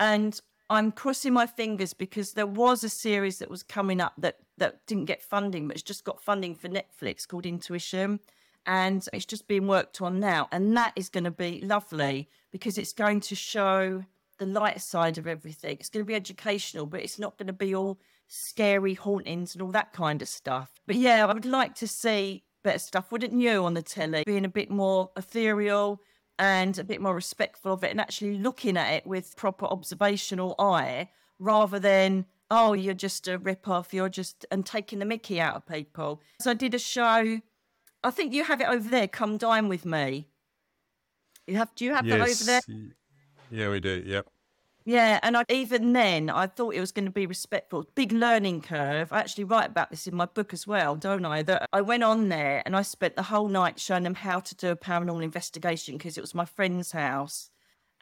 And I'm crossing my fingers because there was a series that was coming up that that didn't get funding, but it's just got funding for Netflix called Intuition, and it's just being worked on now, and that is going to be lovely because it's going to show the light side of everything. It's going to be educational, but it's not going to be all scary hauntings and all that kind of stuff. But yeah, I would like to see better stuff, wouldn't you, on the telly, being a bit more ethereal and a bit more respectful of it and actually looking at it with proper observational eye rather than oh you're just a rip off you're just and taking the mickey out of people. So i did a show. I think you have it over there come dine with me. You have do you have yes. that over there? Yeah we do. Yep yeah, and I, even then, I thought it was going to be respectful. Big learning curve. I actually write about this in my book as well, don't I? That I went on there and I spent the whole night showing them how to do a paranormal investigation because it was my friend's house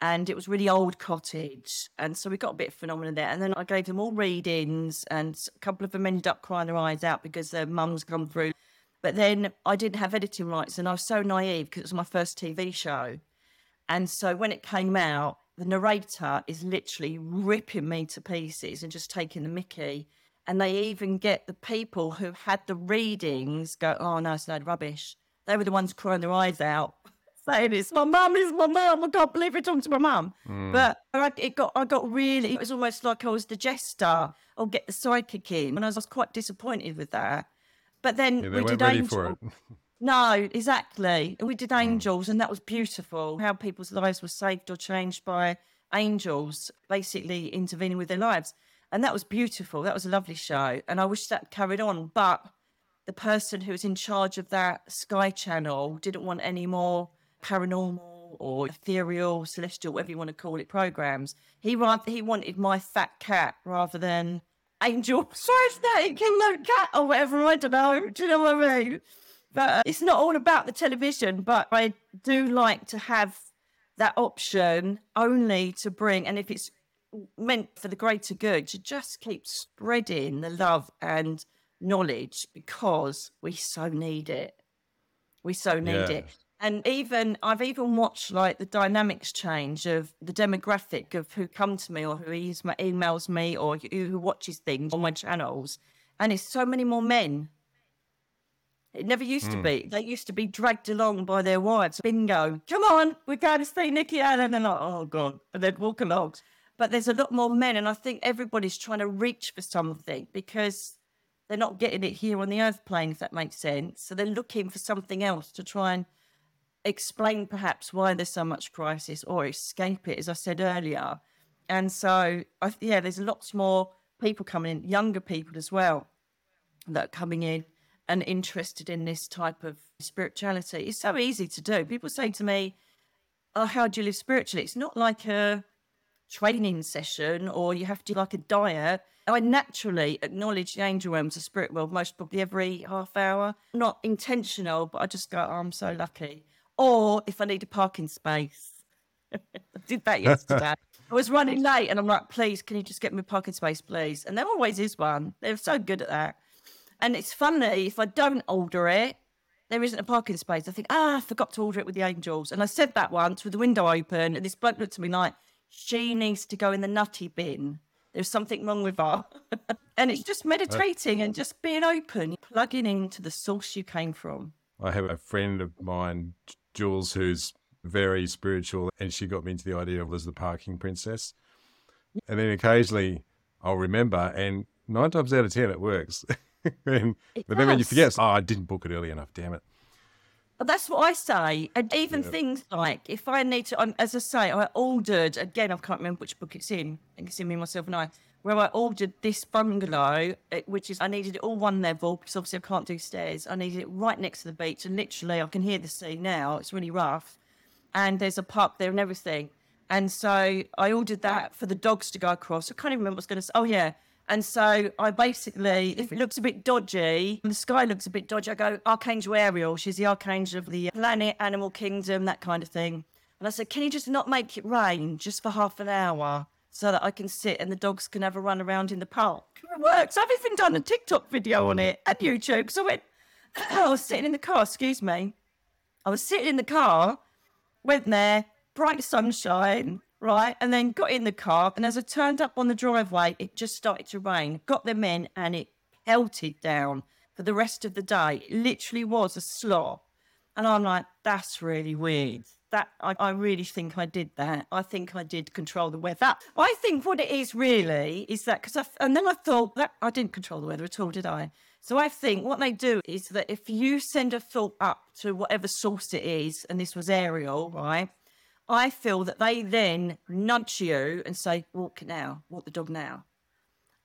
and it was really old cottage. And so we got a bit of phenomena there. And then I gave them all readings and a couple of them ended up crying their eyes out because their mum's come through. But then I didn't have editing rights and I was so naive because it was my first TV show And so when it came out, the narrator is literally ripping me to pieces and just taking the mickey. And they even get the people who had the readings go, oh no, it's no rubbish. They were the ones crying their eyes out, saying it's my mum, it's my mum. I can't believe it talking to my mum. Mm. But I, it got, I got really, it was almost like I was the jester. I'll get the psychic in, and I was quite disappointed with that. But then yeah, we did Angel. no, exactly. We did hmm. Angels, mm. and that was beautiful. How people's lives were saved or changed by angels, basically intervening with their lives, and that was beautiful. That was a lovely show, and I wish that carried on. But the person who was in charge of that Sky Channel didn't want any more paranormal or ethereal, celestial, whatever you want to call it, programs. He rather he wanted my fat cat rather than angel Thursday, Kingdom Cat, or whatever. I don't know. Do you know what I mean? But uh, it's not all about the television. But I do like to have that option only to bring, and if it's meant for the greater good, to just keep spreading the love and knowledge because we so need it. We so need yeah. it. And even I've even watched like the dynamics change of the demographic of who come to me or who emails me or who watches things on my channels, and it's so many more men. It never used mm. to hmm. be. They used to be dragged along by their wives. Bingo! Come on, we're going to see Nicky Alan, and they're like, oh god, and they'd walk along. But there's a lot more men, and I think everybody's trying to reach for something because they're not getting it here on the earth plane, if that makes sense. So they're looking for something else to try and explain perhaps why there's so much crisis or escape it, as I said earlier. And so, I, yeah, there's lots more people coming in, younger people as well, that are coming in and interested in this type of spirituality. It's so easy to do. People say to me, Oh, how do you live spiritually? It's not like a training session or you have to do like a diet. I naturally acknowledge the angel realms, the spirit world, most probably every half hour. Not intentional, but I just go, oh, I'm so lucky or if I need a parking space. I did that yesterday. I was running late and I'm like, please, can you just get me a parking space, please? And there always is one. They're so good at that. And it's funny, if I don't order it, there isn't a parking space. I think, ah, I forgot to order it with the angels. And I said that once with the window open, and this bloke looked at me like, she needs to go in the nutty bin. There's something wrong with her. and it's just meditating and just being open, plugging into the source you came from. I have a friend of mine, Jules, who's very spiritual, and she got me into the idea of Liz the parking princess. And then occasionally I'll remember, and nine times out of ten it works. and, but then when you forget, oh, I didn't book it early enough. Damn it. That's what I say. And even yeah. things like if I need to, um, as I say, I ordered again. I can't remember which book it's in. I can see me myself and I where I ordered this bungalow, which is I needed it all one level because obviously I can't do stairs. I needed it right next to the beach, and literally I can hear the sea now. It's really rough, and there's a park there and everything. And so I ordered that for the dogs to go across. I can't even remember what I was going to say. Oh yeah. And so I basically, if it looks a bit dodgy, the sky looks a bit dodgy, I go, Archangel Ariel. She's the archangel of the planet, animal kingdom, that kind of thing. And I said, can you just not make it rain just for half an hour? so that I can sit and the dogs can have a run around in the park. It works. I've even done a TikTok video on it at YouTube. So I went, I was sitting in the car, excuse me. I was sitting in the car, went there, bright sunshine, right? And then got in the car. And as I turned up on the driveway, it just started to rain. Got them in and it pelted down for the rest of the day. It literally was a slot. And I'm like, that's really weird that I, I, really think I did that. I think I did control the weather. I think what it is really is that because I and then I thought that I didn't control the weather at all, did I? So I think what they do is that if you send a thought up to whatever source it is, and this was Ariel, right? I feel that they then nudge you and say, "Walk now, walk the dog now,"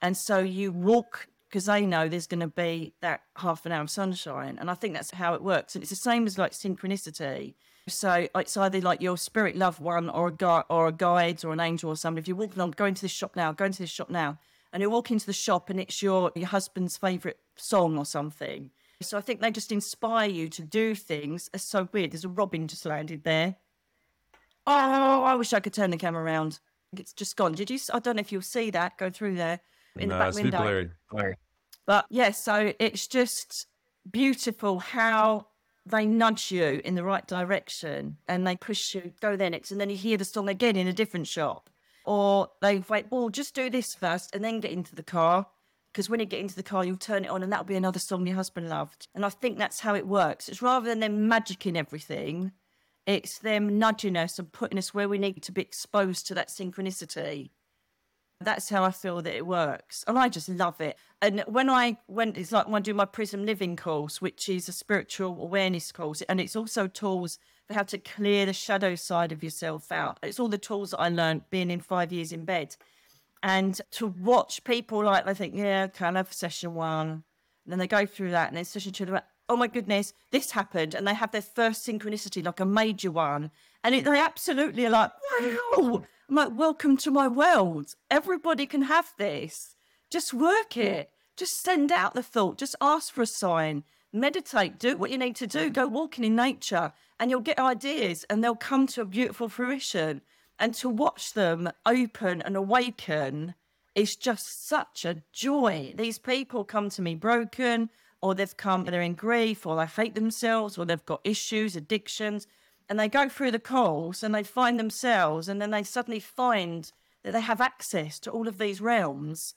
and so you walk because they know there's going to be that half an hour of sunshine, and I think that's how it works. And it's the same as like synchronicity so it's either like your spirit loved one or a guide or a guide or an angel or somebody. If you're walking on, go into this shop now, go into this shop now. And you walk into the shop and it's your, your husband's favourite song or something. So I think they just inspire you to do things. It's so weird. There's a robin just landed there. Oh, I wish I could turn the camera around. It's just gone. Did you? I don't know if you'll see that go through there in no, the back window. Blurry. But yeah, so it's just beautiful how they nudge you in the right direction and they push you, go there next. And then you hear the song again in a different shop. Or they wait, well, just do this first and then get into the car. Because when you get into the car, you'll turn it on and that'll be another song your husband loved. And I think that's how it works. It's rather than them magicking everything, it's them nudging us and putting us where we need to be exposed to that synchronicity. That's how I feel that it works. And I just love it. And when I went, it's like when I do my Prism Living course, which is a spiritual awareness course. And it's also tools for how to clear the shadow side of yourself out. It's all the tools that I learned being in five years in bed. And to watch people like, they think, yeah, okay, I'll have session one. And then they go through that and then session two, like, oh my goodness, this happened. And they have their first synchronicity, like a major one. And it, they absolutely are like, wow. I'm like, welcome to my world. Everybody can have this. Just work it. Just send out the thought. Just ask for a sign. Meditate. Do what you need to do. Go walking in nature and you'll get ideas and they'll come to a beautiful fruition. And to watch them open and awaken is just such a joy. These people come to me broken, or they've come, they're in grief, or they hate themselves, or they've got issues, addictions and they go through the calls and they find themselves and then they suddenly find that they have access to all of these realms.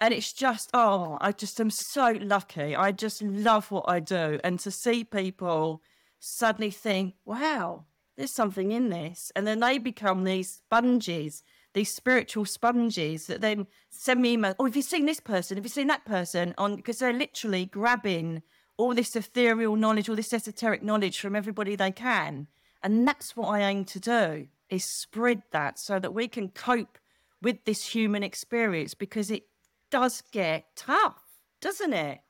And it's just oh i just am so lucky. I just love what i do. And to see people suddenly think wow there's something in this. And then they become these sponges these spiritual sponges that then send me emails oh have you seen this person have you seen that person on because they're literally grabbing all this ethereal knowledge all this esoteric knowledge from everybody they can and that's what I aim to do is spread that so that we can cope with this human experience because it does get tough, doesn't it?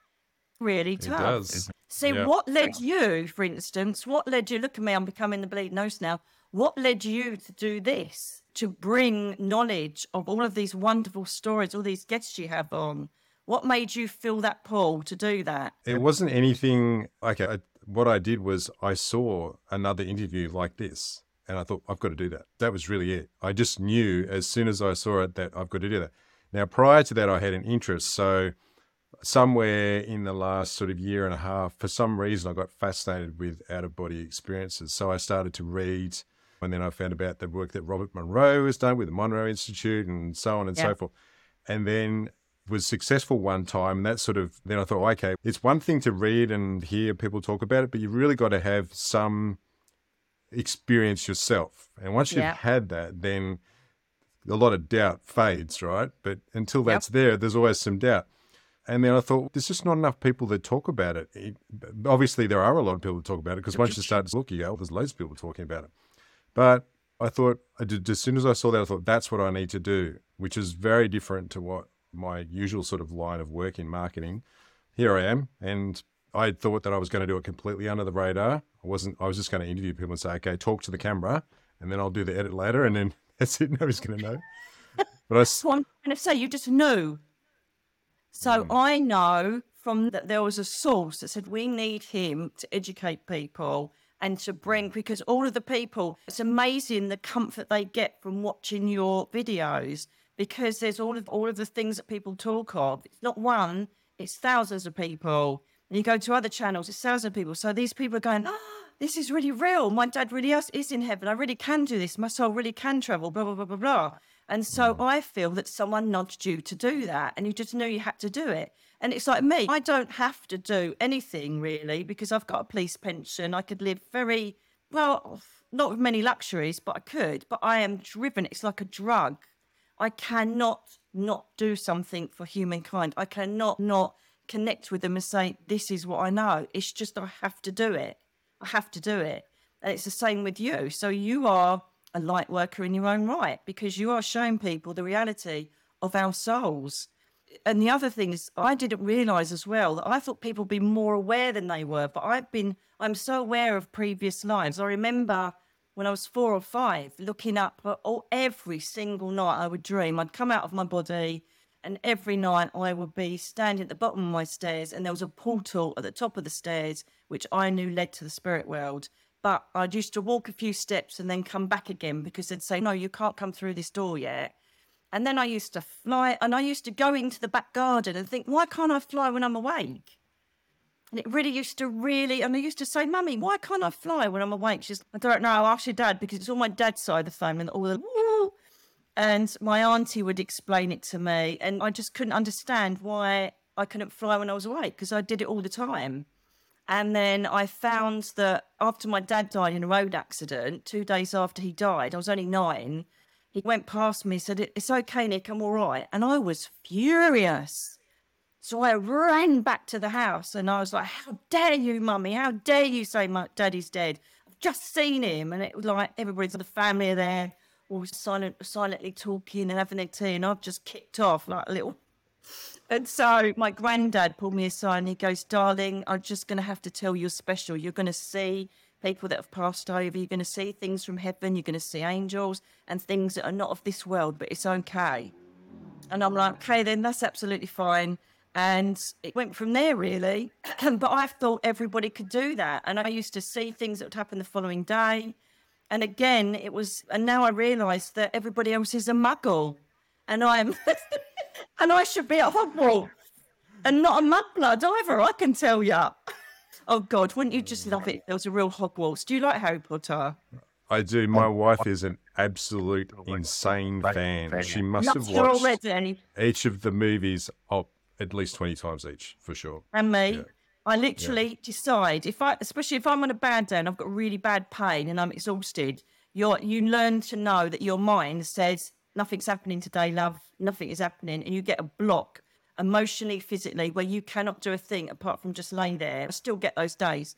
Really tough. It does. See, yeah. what led you, for instance, what led you, look at me, I'm becoming the bleed nose now. What led you to do this? To bring knowledge of all of these wonderful stories, all these guests you have on. What made you feel that pull to do that? It wasn't anything. Okay, what I did was I saw another interview like this and I thought, I've got to do that. That was really it. I just knew as soon as I saw it that I've got to do that. Now, prior to that, I had an interest. So, somewhere in the last sort of year and a half, for some reason, I got fascinated with out of body experiences. So, I started to read, and then I found about the work that Robert Monroe has done with the Monroe Institute and so on and yeah. so forth. And then was successful one time. And that sort of, then I thought, okay, it's one thing to read and hear people talk about it, but you've really got to have some experience yourself. And once you've yeah. had that, then a lot of doubt fades, right? But until that's yep. there, there's always some doubt. And then I thought, there's just not enough people that talk about it. it obviously, there are a lot of people that talk about it because once you start to look, you go, there's loads of people talking about it. But I thought, I did, as soon as I saw that, I thought, that's what I need to do, which is very different to what my usual sort of line of work in marketing. Here I am, and I thought that I was going to do it completely under the radar. I wasn't. I was just going to interview people and say, "Okay, talk to the camera, and then I'll do the edit later, and then that's it. Nobody's going to know." But I. So I'm going to say you just knew. So mm. I know from that there was a source that said we need him to educate people and to bring because all of the people it's amazing the comfort they get from watching your videos because there's all of all of the things that people talk of. It's not one, it's thousands of people. And you go to other channels, it's thousands of people. So these people are going, oh, this is really real. My dad really is in heaven. I really can do this. My soul really can travel, blah, blah, blah, blah, blah. And so mm. I feel that someone nudged you to do that and you just knew you had to do it. And it's like me, I don't have to do anything really because I've got a police pension. I could live very, well, not with many luxuries, but I could. But I am driven. It's like a drug. I cannot not do something for humankind. I cannot not connect with them and say, this is what I know. It's just I have to do it. I have to do it. And it's the same with you. So you are a light worker in your own right because you are showing people the reality of our souls. And the other thing is, I didn't realize as well that I thought people would be more aware than they were, but I've been, I'm so aware of previous lives. I remember when I was four or five, looking up all, every single night I would dream. I'd come out of my body, and every night I would be standing at the bottom of my stairs, and there was a portal at the top of the stairs, which I knew led to the spirit world. But I'd used to walk a few steps and then come back again because they'd say, No, you can't come through this door yet. And then I used to fly, and I used to go into the back garden and think, Why can't I fly when I'm awake? And it really used to really, and I used to say, Mummy, why can't I fly when I'm awake? She's, I don't know, I'll ask your dad because it's all my dad's side of the family and all the, Woo! and my auntie would explain it to me. And I just couldn't understand why I couldn't fly when I was awake because I did it all the time. And then I found that after my dad died in a road accident, two days after he died, I was only nine. He went past me, said, It's okay, Nick, I'm all right. And I was furious. So I ran back to the house and I was like, How dare you, mummy? How dare you say my daddy's dead? I've just seen him. And it was like everybody's the family there, all silent, silently talking and having a tea. And I've just kicked off like a little. And so my granddad pulled me aside and he goes, Darling, I'm just going to have to tell you special. You're going to see people that have passed over. You're going to see things from heaven. You're going to see angels and things that are not of this world, but it's okay. And I'm like, okay, then that's absolutely fine. And it went from there, really. but I thought everybody could do that. And I used to see things that would happen the following day. And again, it was, and now I realise that everybody else is a muggle. And I'm, and I should be a Hogwarts and not a mudblood either, I can tell you. Oh, God, wouldn't you just love it? There was a real Hogwarts. Do you like Harry Potter? I do. My wife is an absolute insane fan. She must have watched already. each of the movies at least 20 times each for sure. And me. Yeah. I literally yeah. decide if I, especially if I'm on a bad day and I've got really bad pain and I'm exhausted, you you learn to know that your mind says nothing's happening today, love, nothing is happening, and you get a block emotionally, physically, where you cannot do a thing apart from just lay there. I still get those days,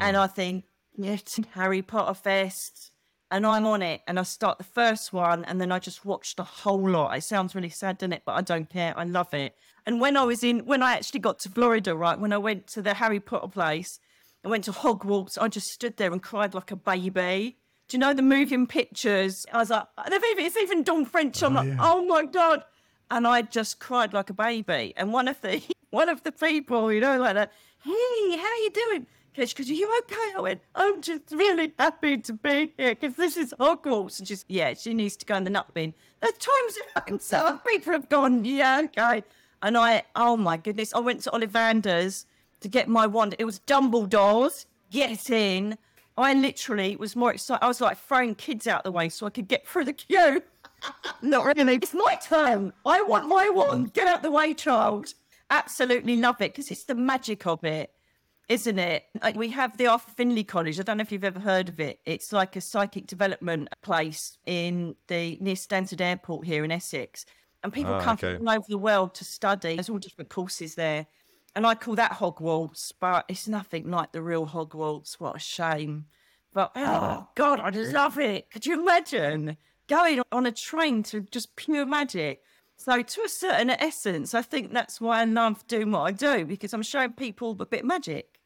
mm. and I think, yes, Harry Potter fest, and I'm on it, and I start the first one, and then I just watch the whole lot. It sounds really sad, doesn't it? But I don't care. I love it. And when I was in, when I actually got to Florida, right, when I went to the Harry Potter place, I went to Hogwarts, I just stood there and cried like a baby. Do you know the moving pictures? I was like, it's even Dawn French. I'm oh, like, yeah. oh my God. And I just cried like a baby. And one of the one of the people, you know, like that, hey, how are you doing? Because are you okay? I went, I'm just really happy to be here because this is Hogwarts. And she's, yeah, she needs to go in the nut bin. The times have so people have gone, yeah, okay. And I, oh my goodness, I went to Ollivanders to get my wand. It was Dumbledore's. Get in. I literally was more excited. I was like throwing kids out of the way so I could get through the queue. Not really. It's my turn. I want my wand. Get out the way, child. Absolutely love it because it's the magic of it, isn't it? Like we have the Arthur Findlay College. I don't know if you've ever heard of it. It's like a psychic development place in the near Stansted Airport here in Essex and people oh, come okay. from all over the world to study. There's all different courses there, and I call that Hogwarts, but it's nothing like the real Hogwarts. What a shame! But oh ah. God, I love it. Could you imagine going on a train to just pure magic? So, to a certain essence, I think that's why I love doing what I do because I'm showing people a bit of magic,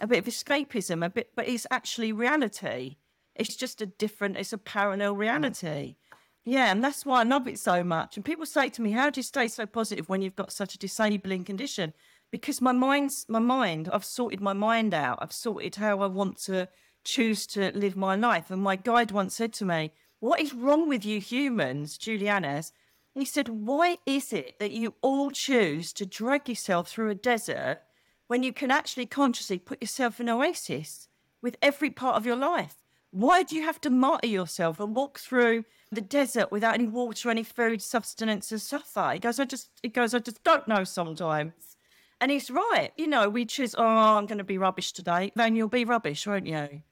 a bit of escapism, a bit, but it's actually reality. It's just a different, it's a parallel reality. Yeah, and that's why I love it so much. And people say to me, "How do you stay so positive when you've got such a disabling condition?" Because my mind's my mind. I've sorted my mind out. I've sorted how I want to choose to live my life. And my guide once said to me, "What is wrong with you humans, Juliannes?" He said, "Why is it that you all choose to drag yourself through a desert when you can actually consciously put yourself in an oasis with every part of your life?" Why do you have to martyr yourself and walk through the desert without any water, any food, sustenance, and suffer? He goes, I just, he goes, I just don't know sometimes. And he's right. You know, we choose, oh, I'm going to be rubbish today. Then you'll be rubbish, won't you?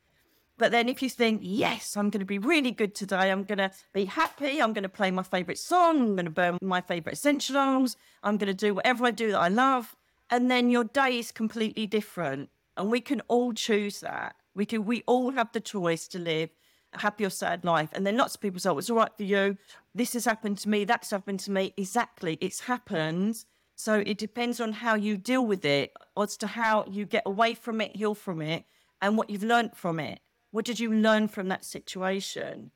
But then if you think, yes, I'm going to be really good today, I'm going to be happy, I'm going to play my favourite song, I'm going to burn my favourite essential oils, I'm going to do whatever I do that I love. And then your day is completely different. And we can all choose that. We can. We all have the choice to live a happy or sad life. And then lots of people say, oh, "It's all right for you. This has happened to me. That's happened to me." Exactly, it's happened. So it depends on how you deal with it, as to how you get away from it, heal from it, and what you've learned from it. What did you learn from that situation?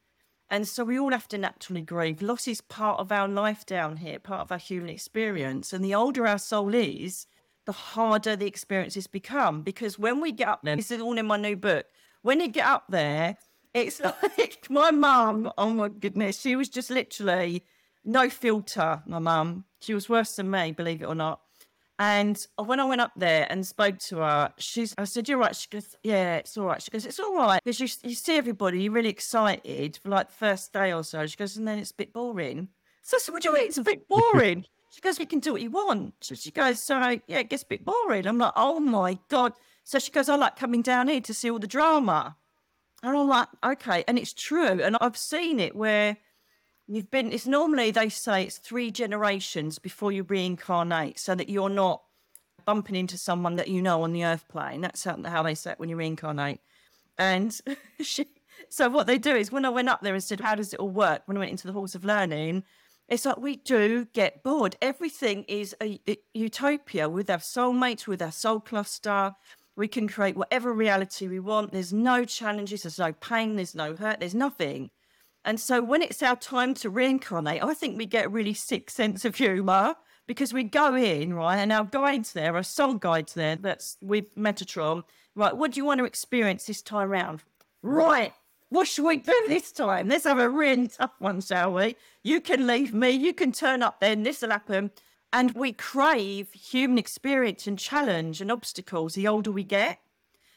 And so we all have to naturally grieve. Loss is part of our life down here, part of our human experience. And the older our soul is, the harder the experiences become. Because when we get up there, this is all in my new book. When you get up there, it's like my mum, oh my goodness, she was just literally no filter, my mum. She was worse than me, believe it or not. And when I went up there and spoke to her, she's, I said, You're right. She goes, Yeah, it's all right. She goes, It's all right. Because you, you see everybody, you're really excited for like the first day or so. She goes, And then it's a bit boring. So I said, What do you mean? It's a bit boring. she goes, You can do what you want. So she goes, So yeah, it gets a bit boring. I'm like, Oh my God. So she goes, I like coming down here to see all the drama. And I'm like, Okay. And it's true. And I've seen it where you've been it's normally they say it's three generations before you reincarnate so that you're not bumping into someone that you know on the earth plane. That's how, they say it when you reincarnate. And she, so what they do is when i went up there and said how does it all work? when i went into the halls of learning it's like we do get bored. Everything is a, a utopia with our soulmates with our soul cluster. We can create whatever reality we want. There's no challenges. There's no pain. There's no hurt. There's nothing and so when it's our time to reincarnate, I think we get a really sick sense of humour because we go in, right, and our guides there, our soul guides there, that's with Metatron, right, what do you want to experience this time round? Right, what should we do this time? Let's have a really tough one, shall we? You can leave me, you can turn up then, this will happen. And we crave human experience and challenge and obstacles the older we get.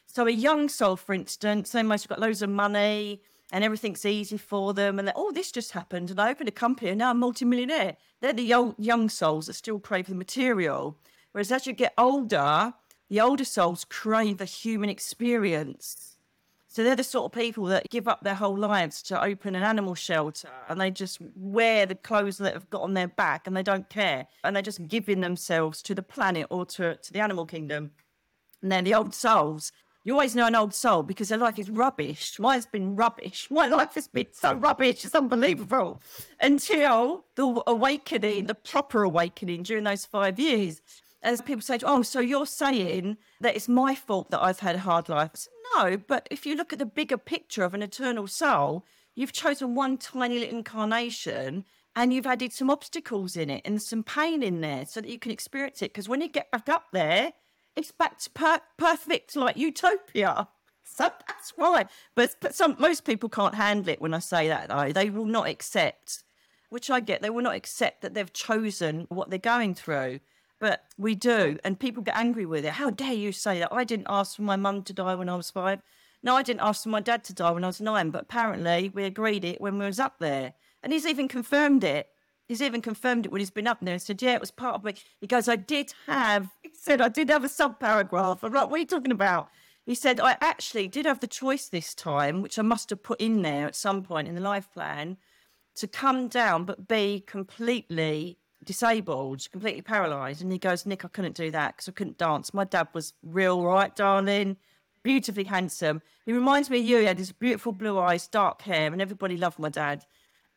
So a young soul, for instance, they must have got loads of money, and everything's easy for them. And oh, this just happened, and I opened a company, and now I'm multimillionaire. They're the young, young souls that still crave the material. Whereas as you get older, the older souls crave the human experience. So they're the sort of people that give up their whole lives to open an animal shelter and they just wear the clothes that have got on their back and they don't care. And they're just giving themselves to the planet or to, to the animal kingdom. And they're the old souls you always know an old soul because their life is rubbish. Mine's been rubbish. My life has been so rubbish. It's unbelievable. Until the awakening, the proper awakening during those five years. As people say, oh, so you're saying that it's my fault that I've had a hard life? Said, no, but if you look at the bigger picture of an eternal soul, you've chosen one tiny little incarnation and you've added some obstacles in it and some pain in there so that you can experience it. Because when you get back up there, it's back to per- perfect, like utopia. So that's why. But, but some most people can't handle it when I say that, though. They will not accept, which I get, they will not accept that they've chosen what they're going through. But we do. And people get angry with it. How dare you say that? I didn't ask for my mum to die when I was five. No, I didn't ask for my dad to die when I was nine. But apparently we agreed it when we was up there. And he's even confirmed it. He's even confirmed it when he's been up there and said, Yeah, it was part of me. He goes, I did have, he said, I did have a sub paragraph. I'm like, What are you talking about? He said, I actually did have the choice this time, which I must have put in there at some point in the life plan, to come down but be completely disabled, completely paralyzed. And he goes, Nick, I couldn't do that because I couldn't dance. My dad was real right, darling, beautifully handsome. He reminds me of you. He had his beautiful blue eyes, dark hair, and everybody loved my dad.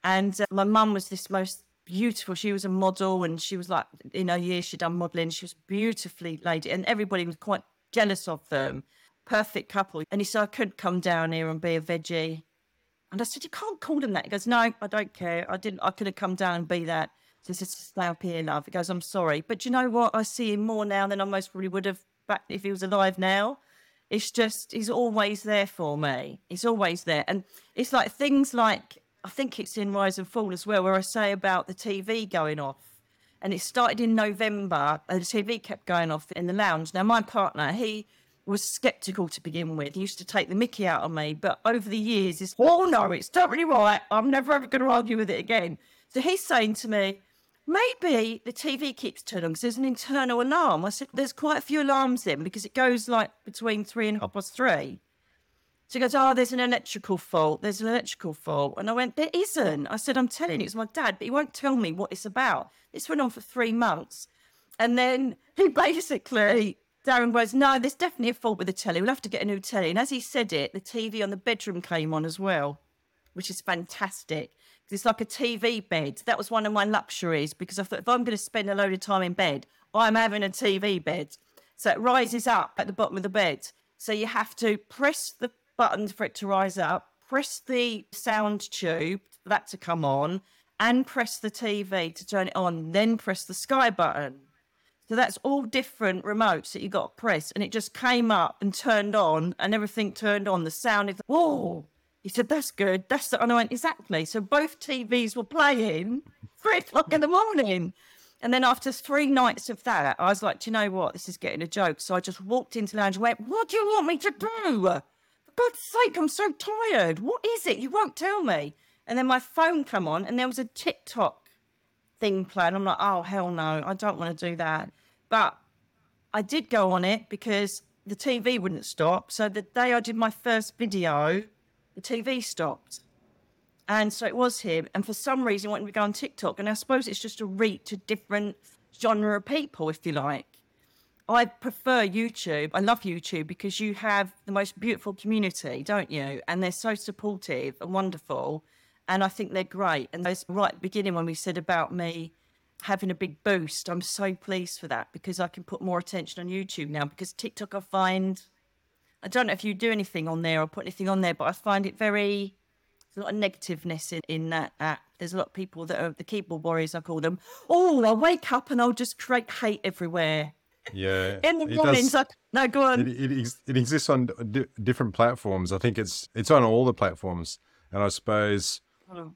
And uh, my mum was this most beautiful. She was a model and she was like, in her years, she'd done modeling. She was beautifully lady and everybody was quite jealous of them. Perfect couple. And he said, I couldn't come down here and be a veggie. And I said, You can't call them that. He goes, No, I don't care. I didn't, I could have come down and be that. So he says, Stay up here, love. He goes, I'm sorry. But you know what? I see him more now than I most probably would have back if he was alive now. It's just, he's always there for me. He's always there. And it's like things like I think it's in Rise and Fall as well, where I say about the TV going off. And it started in November, and the TV kept going off in the lounge. Now, my partner, he was skeptical to begin with. He used to take the mickey out of me, but over the years, he's, oh no, it's totally right. I'm never ever going to argue with it again. So he's saying to me, maybe the TV keeps turning because there's an internal alarm. I said, there's quite a few alarms in because it goes like between three and half past three. She goes, Oh, there's an electrical fault. There's an electrical fault. And I went, There isn't. I said, I'm telling you, it's my dad, but he won't tell me what it's about. This went on for three months. And then he basically, Darren goes, No, there's definitely a fault with the telly. We'll have to get a new telly. And as he said it, the TV on the bedroom came on as well, which is fantastic. It's like a TV bed. That was one of my luxuries because I thought if I'm going to spend a load of time in bed, I'm having a TV bed. So it rises up at the bottom of the bed. So you have to press the buttons for it to rise up, press the sound tube for that to come on, and press the TV to turn it on, then press the sky button. So that's all different remotes that you got to press. And it just came up and turned on, and everything turned on. The sound is, whoa. He said, that's good. That's the, and I went, exactly. So both TVs were playing three o'clock in the morning. And then after three nights of that, I was like, do you know what? This is getting a joke. So I just walked into the lounge and went, what do you want me to do? God's sake, I'm so tired. What is it? You won't tell me. And then my phone come on and there was a TikTok thing playing. I'm like, oh, hell no, I don't want to do that. But I did go on it because the TV wouldn't stop. So the day I did my first video, the TV stopped. And so it was him. And for some reason, he wanted to go on TikTok. And I suppose it's just a reach a different genre of people, if you like. I prefer YouTube. I love YouTube because you have the most beautiful community, don't you? And they're so supportive and wonderful. And I think they're great. And right at the beginning when we said about me having a big boost, I'm so pleased for that because I can put more attention on YouTube now. Because TikTok, I find, I don't know if you do anything on there or put anything on there, but I find it very there's a lot of negativeness in, in that app. There's a lot of people that are the keyboard warriors, I call them. Oh, they'll wake up and I'll just create hate everywhere. Yeah. in the mornings, does, no, go on. It, it, it exists on different platforms. I think it's it's on all the platforms, and I suppose oh.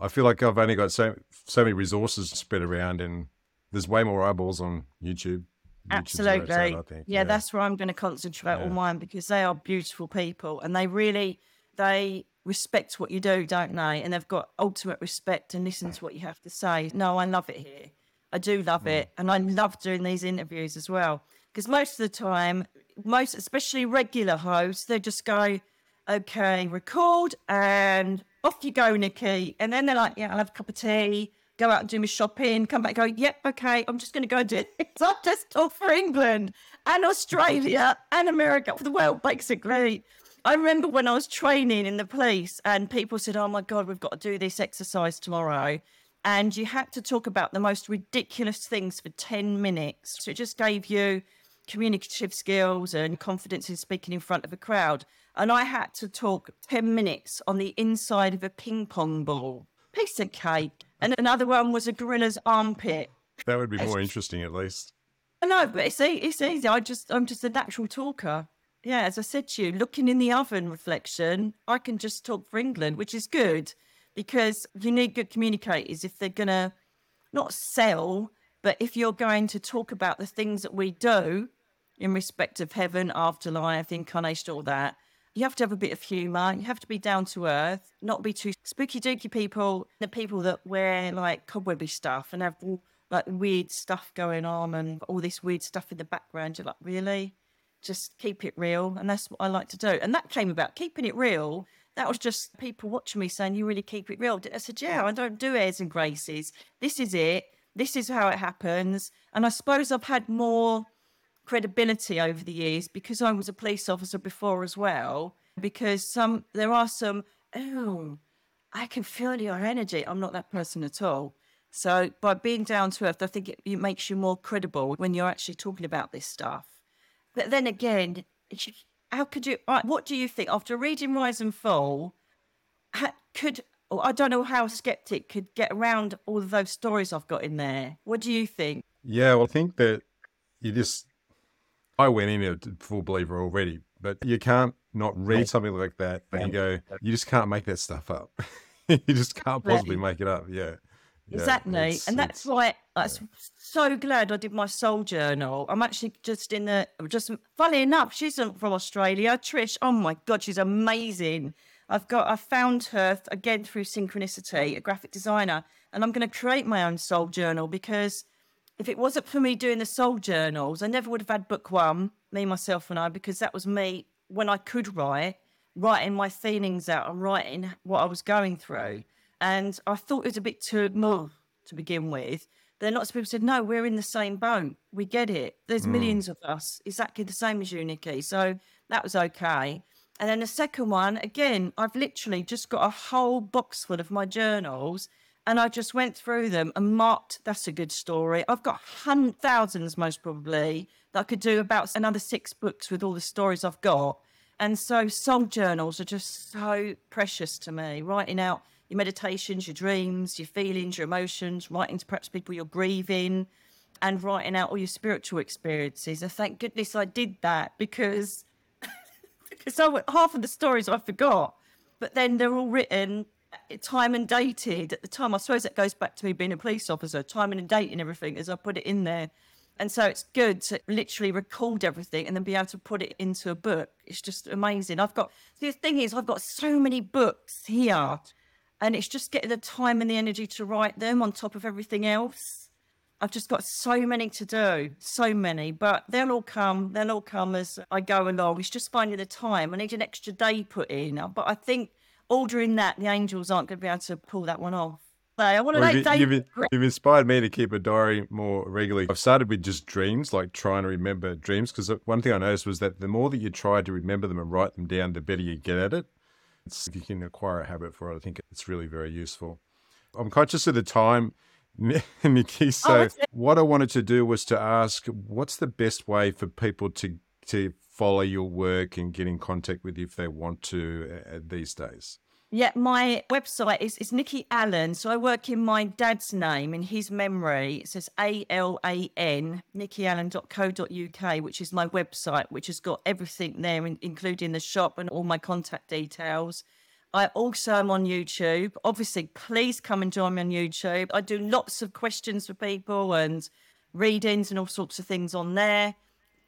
I feel like I've only got so so many resources spread around, and there's way more eyeballs on YouTube. Absolutely. yeah, yeah, that's where I'm going to concentrate yeah. on mine because they are beautiful people, and they really they respect what you do, don't they? And they've got ultimate respect and listen to what you have to say. No, I love it here. I do love mm. it. And I love doing these interviews as well. Because most of the time, most, especially regular hosts, they just go, okay, record and off you go, Nicky. And then they're like, yeah, I'll have a cup of tea, go out and do my shopping, come back, go, yep, okay, I'm just going to go do it. So I just talk for England and Australia and America, for the world, basically. I remember when I was training in the police and people said, Oh my God, we've got to do this exercise tomorrow. And you had to talk about the most ridiculous things for 10 minutes. So it just gave you communicative skills and confidence in speaking in front of a crowd. And I had to talk 10 minutes on the inside of a ping pong ball. Piece of cake. And another one was a gorilla's armpit. That would be more interesting, at least. I know, but it's, it's easy. I just, I'm just a natural talker yeah, as I said to you, looking in the oven reflection, I can just talk for England, which is good because you need good communicators if they're going to not sell, but if you're going to talk about the things that we do in respect of heaven, afterlife, incarnation, all that, you have to have a bit of humour. You have to be down to earth, not be too spooky dooky people, the people that wear like cobwebby stuff and have all like weird stuff going on and all this weird stuff in the background. You're like, really? just keep it real. And that's what I like to do. And that came about keeping it real. That was just people watching me saying, You really keep it real. I said, Yeah, I don't do airs and graces. This is it. This is how it happens. And I suppose I've had more credibility over the years because I was a police officer before as well. Because some there are some, oh, I can feel your energy. I'm not that person at all. So by being down to earth, I think it, it makes you more credible when you're actually talking about this stuff. But then again, how could you? What do you think after reading Rise and Fall? Could I don't know how a skeptic could get around all of those stories I've got in there. What do you think? Yeah, well, I think that you just. I went in a full believer already, but you can't not read something like that and go, you just can't make that stuff up. you just can't possibly make it up. Yeah. Yeah, exactly. And that's why I'm so glad I did my soul journal. I'm actually just in the, just funny enough, she's from Australia. Trish, oh my God, she's amazing. I've got, I found her again through synchronicity, a graphic designer, and I'm going to create my own soul journal because if it wasn't for me doing the soul journals, I never would have had book one, me, myself, and I, because that was me when I could write, writing my feelings out and writing what I was going through. And I thought it was a bit too much to begin with. Then lots of people said, no, we're in the same boat. We get it. There's mm. millions of us, exactly the same as you, Nicky. So that was okay. And then the second one, again, I've literally just got a whole box full of my journals and I just went through them and marked, that's a good story. I've got hundreds, thousands most probably that I could do about another six books with all the stories I've got. And so soul journals are just so precious to me, writing out your meditations, your dreams, your feelings, your emotions, writing to perhaps people you're grieving, and writing out all your spiritual experiences. And thank goodness I did that because because I, half of the stories I forgot, but then they're all written uh, time and dated at the time. I suppose that goes back to me being a police officer, time and dating everything as I put it in there. And so it's good to literally record everything and then be able to put it into a book. It's just amazing. I've got the thing is I've got so many books here and it's just getting the time and the energy to write them on top of everything else. I've just got so many to do, so many, but they'll all come. They'll all come as I go along. It's just finding the time. I need an extra day put in, but I think ordering that, the angels aren't going to be able to pull that one off. I want to well, like you've, you've, inspired me to keep a diary more regularly. I've started with just dreams, like trying to remember dreams, because one thing I noticed was that the more that you try to remember them and write them down, the better you get at it. It's, if you can acquire a habit for it, I think it's really very useful. I'm conscious of the time, Nicky. Oh, so oh, what I wanted to do was to ask, what's the best way for people to to follow your work and get in contact with you if they want to uh, these days? Yeah, my website is, is Nicky Alan. So I work in my dad's name in his memory. It says A L A N, nickyalan.co.uk, which is my website, which has got everything there, including the shop and all my contact details. I also am on YouTube. Obviously, please come and join me on YouTube. I do lots of questions for people and readings and all sorts of things on there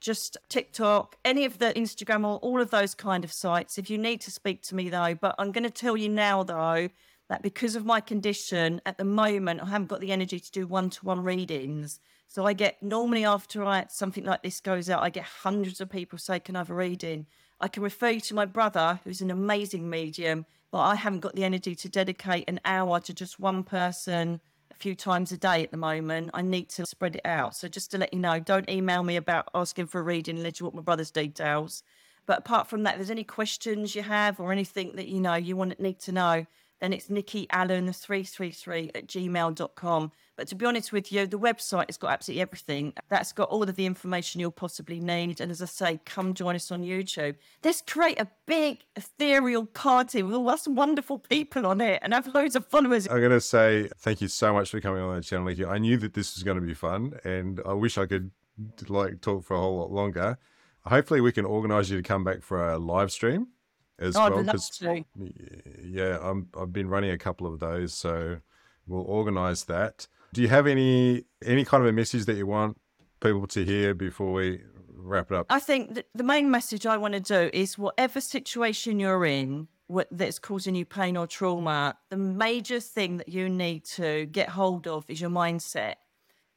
just TikTok, any of the Instagram or all of those kind of sites if you need to speak to me though. But I'm going to tell you now though that because of my condition at the moment, I haven't got the energy to do one to one readings. So I get normally after I something like this goes out, I get hundreds of people say, Can I have a reading? I can refer you to my brother, who's an amazing medium, but I haven't got the energy to dedicate an hour to just one person few times a day at the moment. I need to spread it out. So just to let you know, don't email me about asking for a reading unless you want my brother's details. But apart from that, if there's any questions you have or anything that you know you want need to know, then it's Nicky Alan 333 at gmail.com. But to be honest with you, the website has got absolutely everything. That's got all of the information you'll possibly need. And as I say, come join us on YouTube. Let's create a big ethereal party with all some wonderful people on it and have loads of followers. I'm going to say thank you so much for coming on the channel. Nicky. I knew that this was going to be fun and I wish I could like talk for a whole lot longer. Hopefully we can organize you to come back for a live stream as oh, well. Because yeah, I'm, I've been running a couple of those, so we'll organise that. Do you have any any kind of a message that you want people to hear before we wrap it up? I think the main message I want to do is whatever situation you're in what, that's causing you pain or trauma, the major thing that you need to get hold of is your mindset.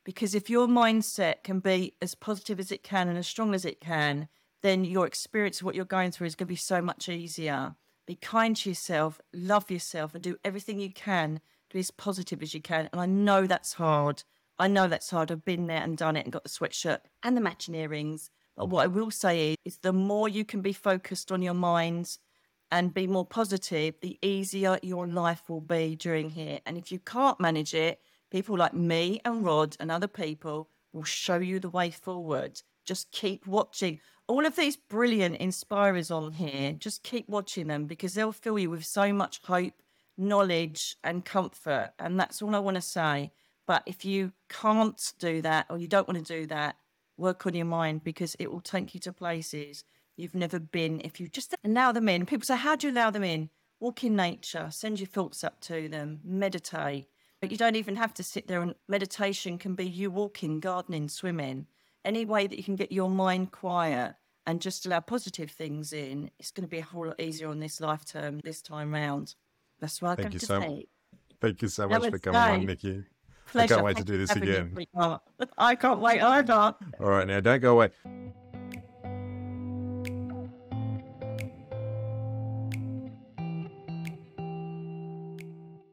Because if your mindset can be as positive as it can and as strong as it can, then your experience of what you're going through is going to be so much easier. Be kind to yourself, love yourself, and do everything you can to be as positive as you can. And I know that's hard. I know that's hard. I've been there and done it and got the sweatshirt and the matching earrings. But what I will say is, is the more you can be focused on your mind and be more positive, the easier your life will be during here. And if you can't manage it, people like me and Rod and other people will show you the way forward. Just keep watching all of these brilliant inspirers on here, just keep watching them because they'll fill you with so much hope, knowledge, and comfort. And that's all I want to say. But if you can't do that or you don't want to do that, work on your mind because it will take you to places you've never been if you just allow them in. People say, How do you allow them in? Walk in nature, send your thoughts up to them, meditate. But you don't even have to sit there and meditation can be you walking, gardening, swimming any way that you can get your mind quiet and just allow positive things in, it's going to be a whole lot easier on this life term this time round. That's what I'm going to so, say. Thank you so much for coming on, Nicky. Pleasure. I can't wait to do this again. I can't wait either. All right, now don't go away.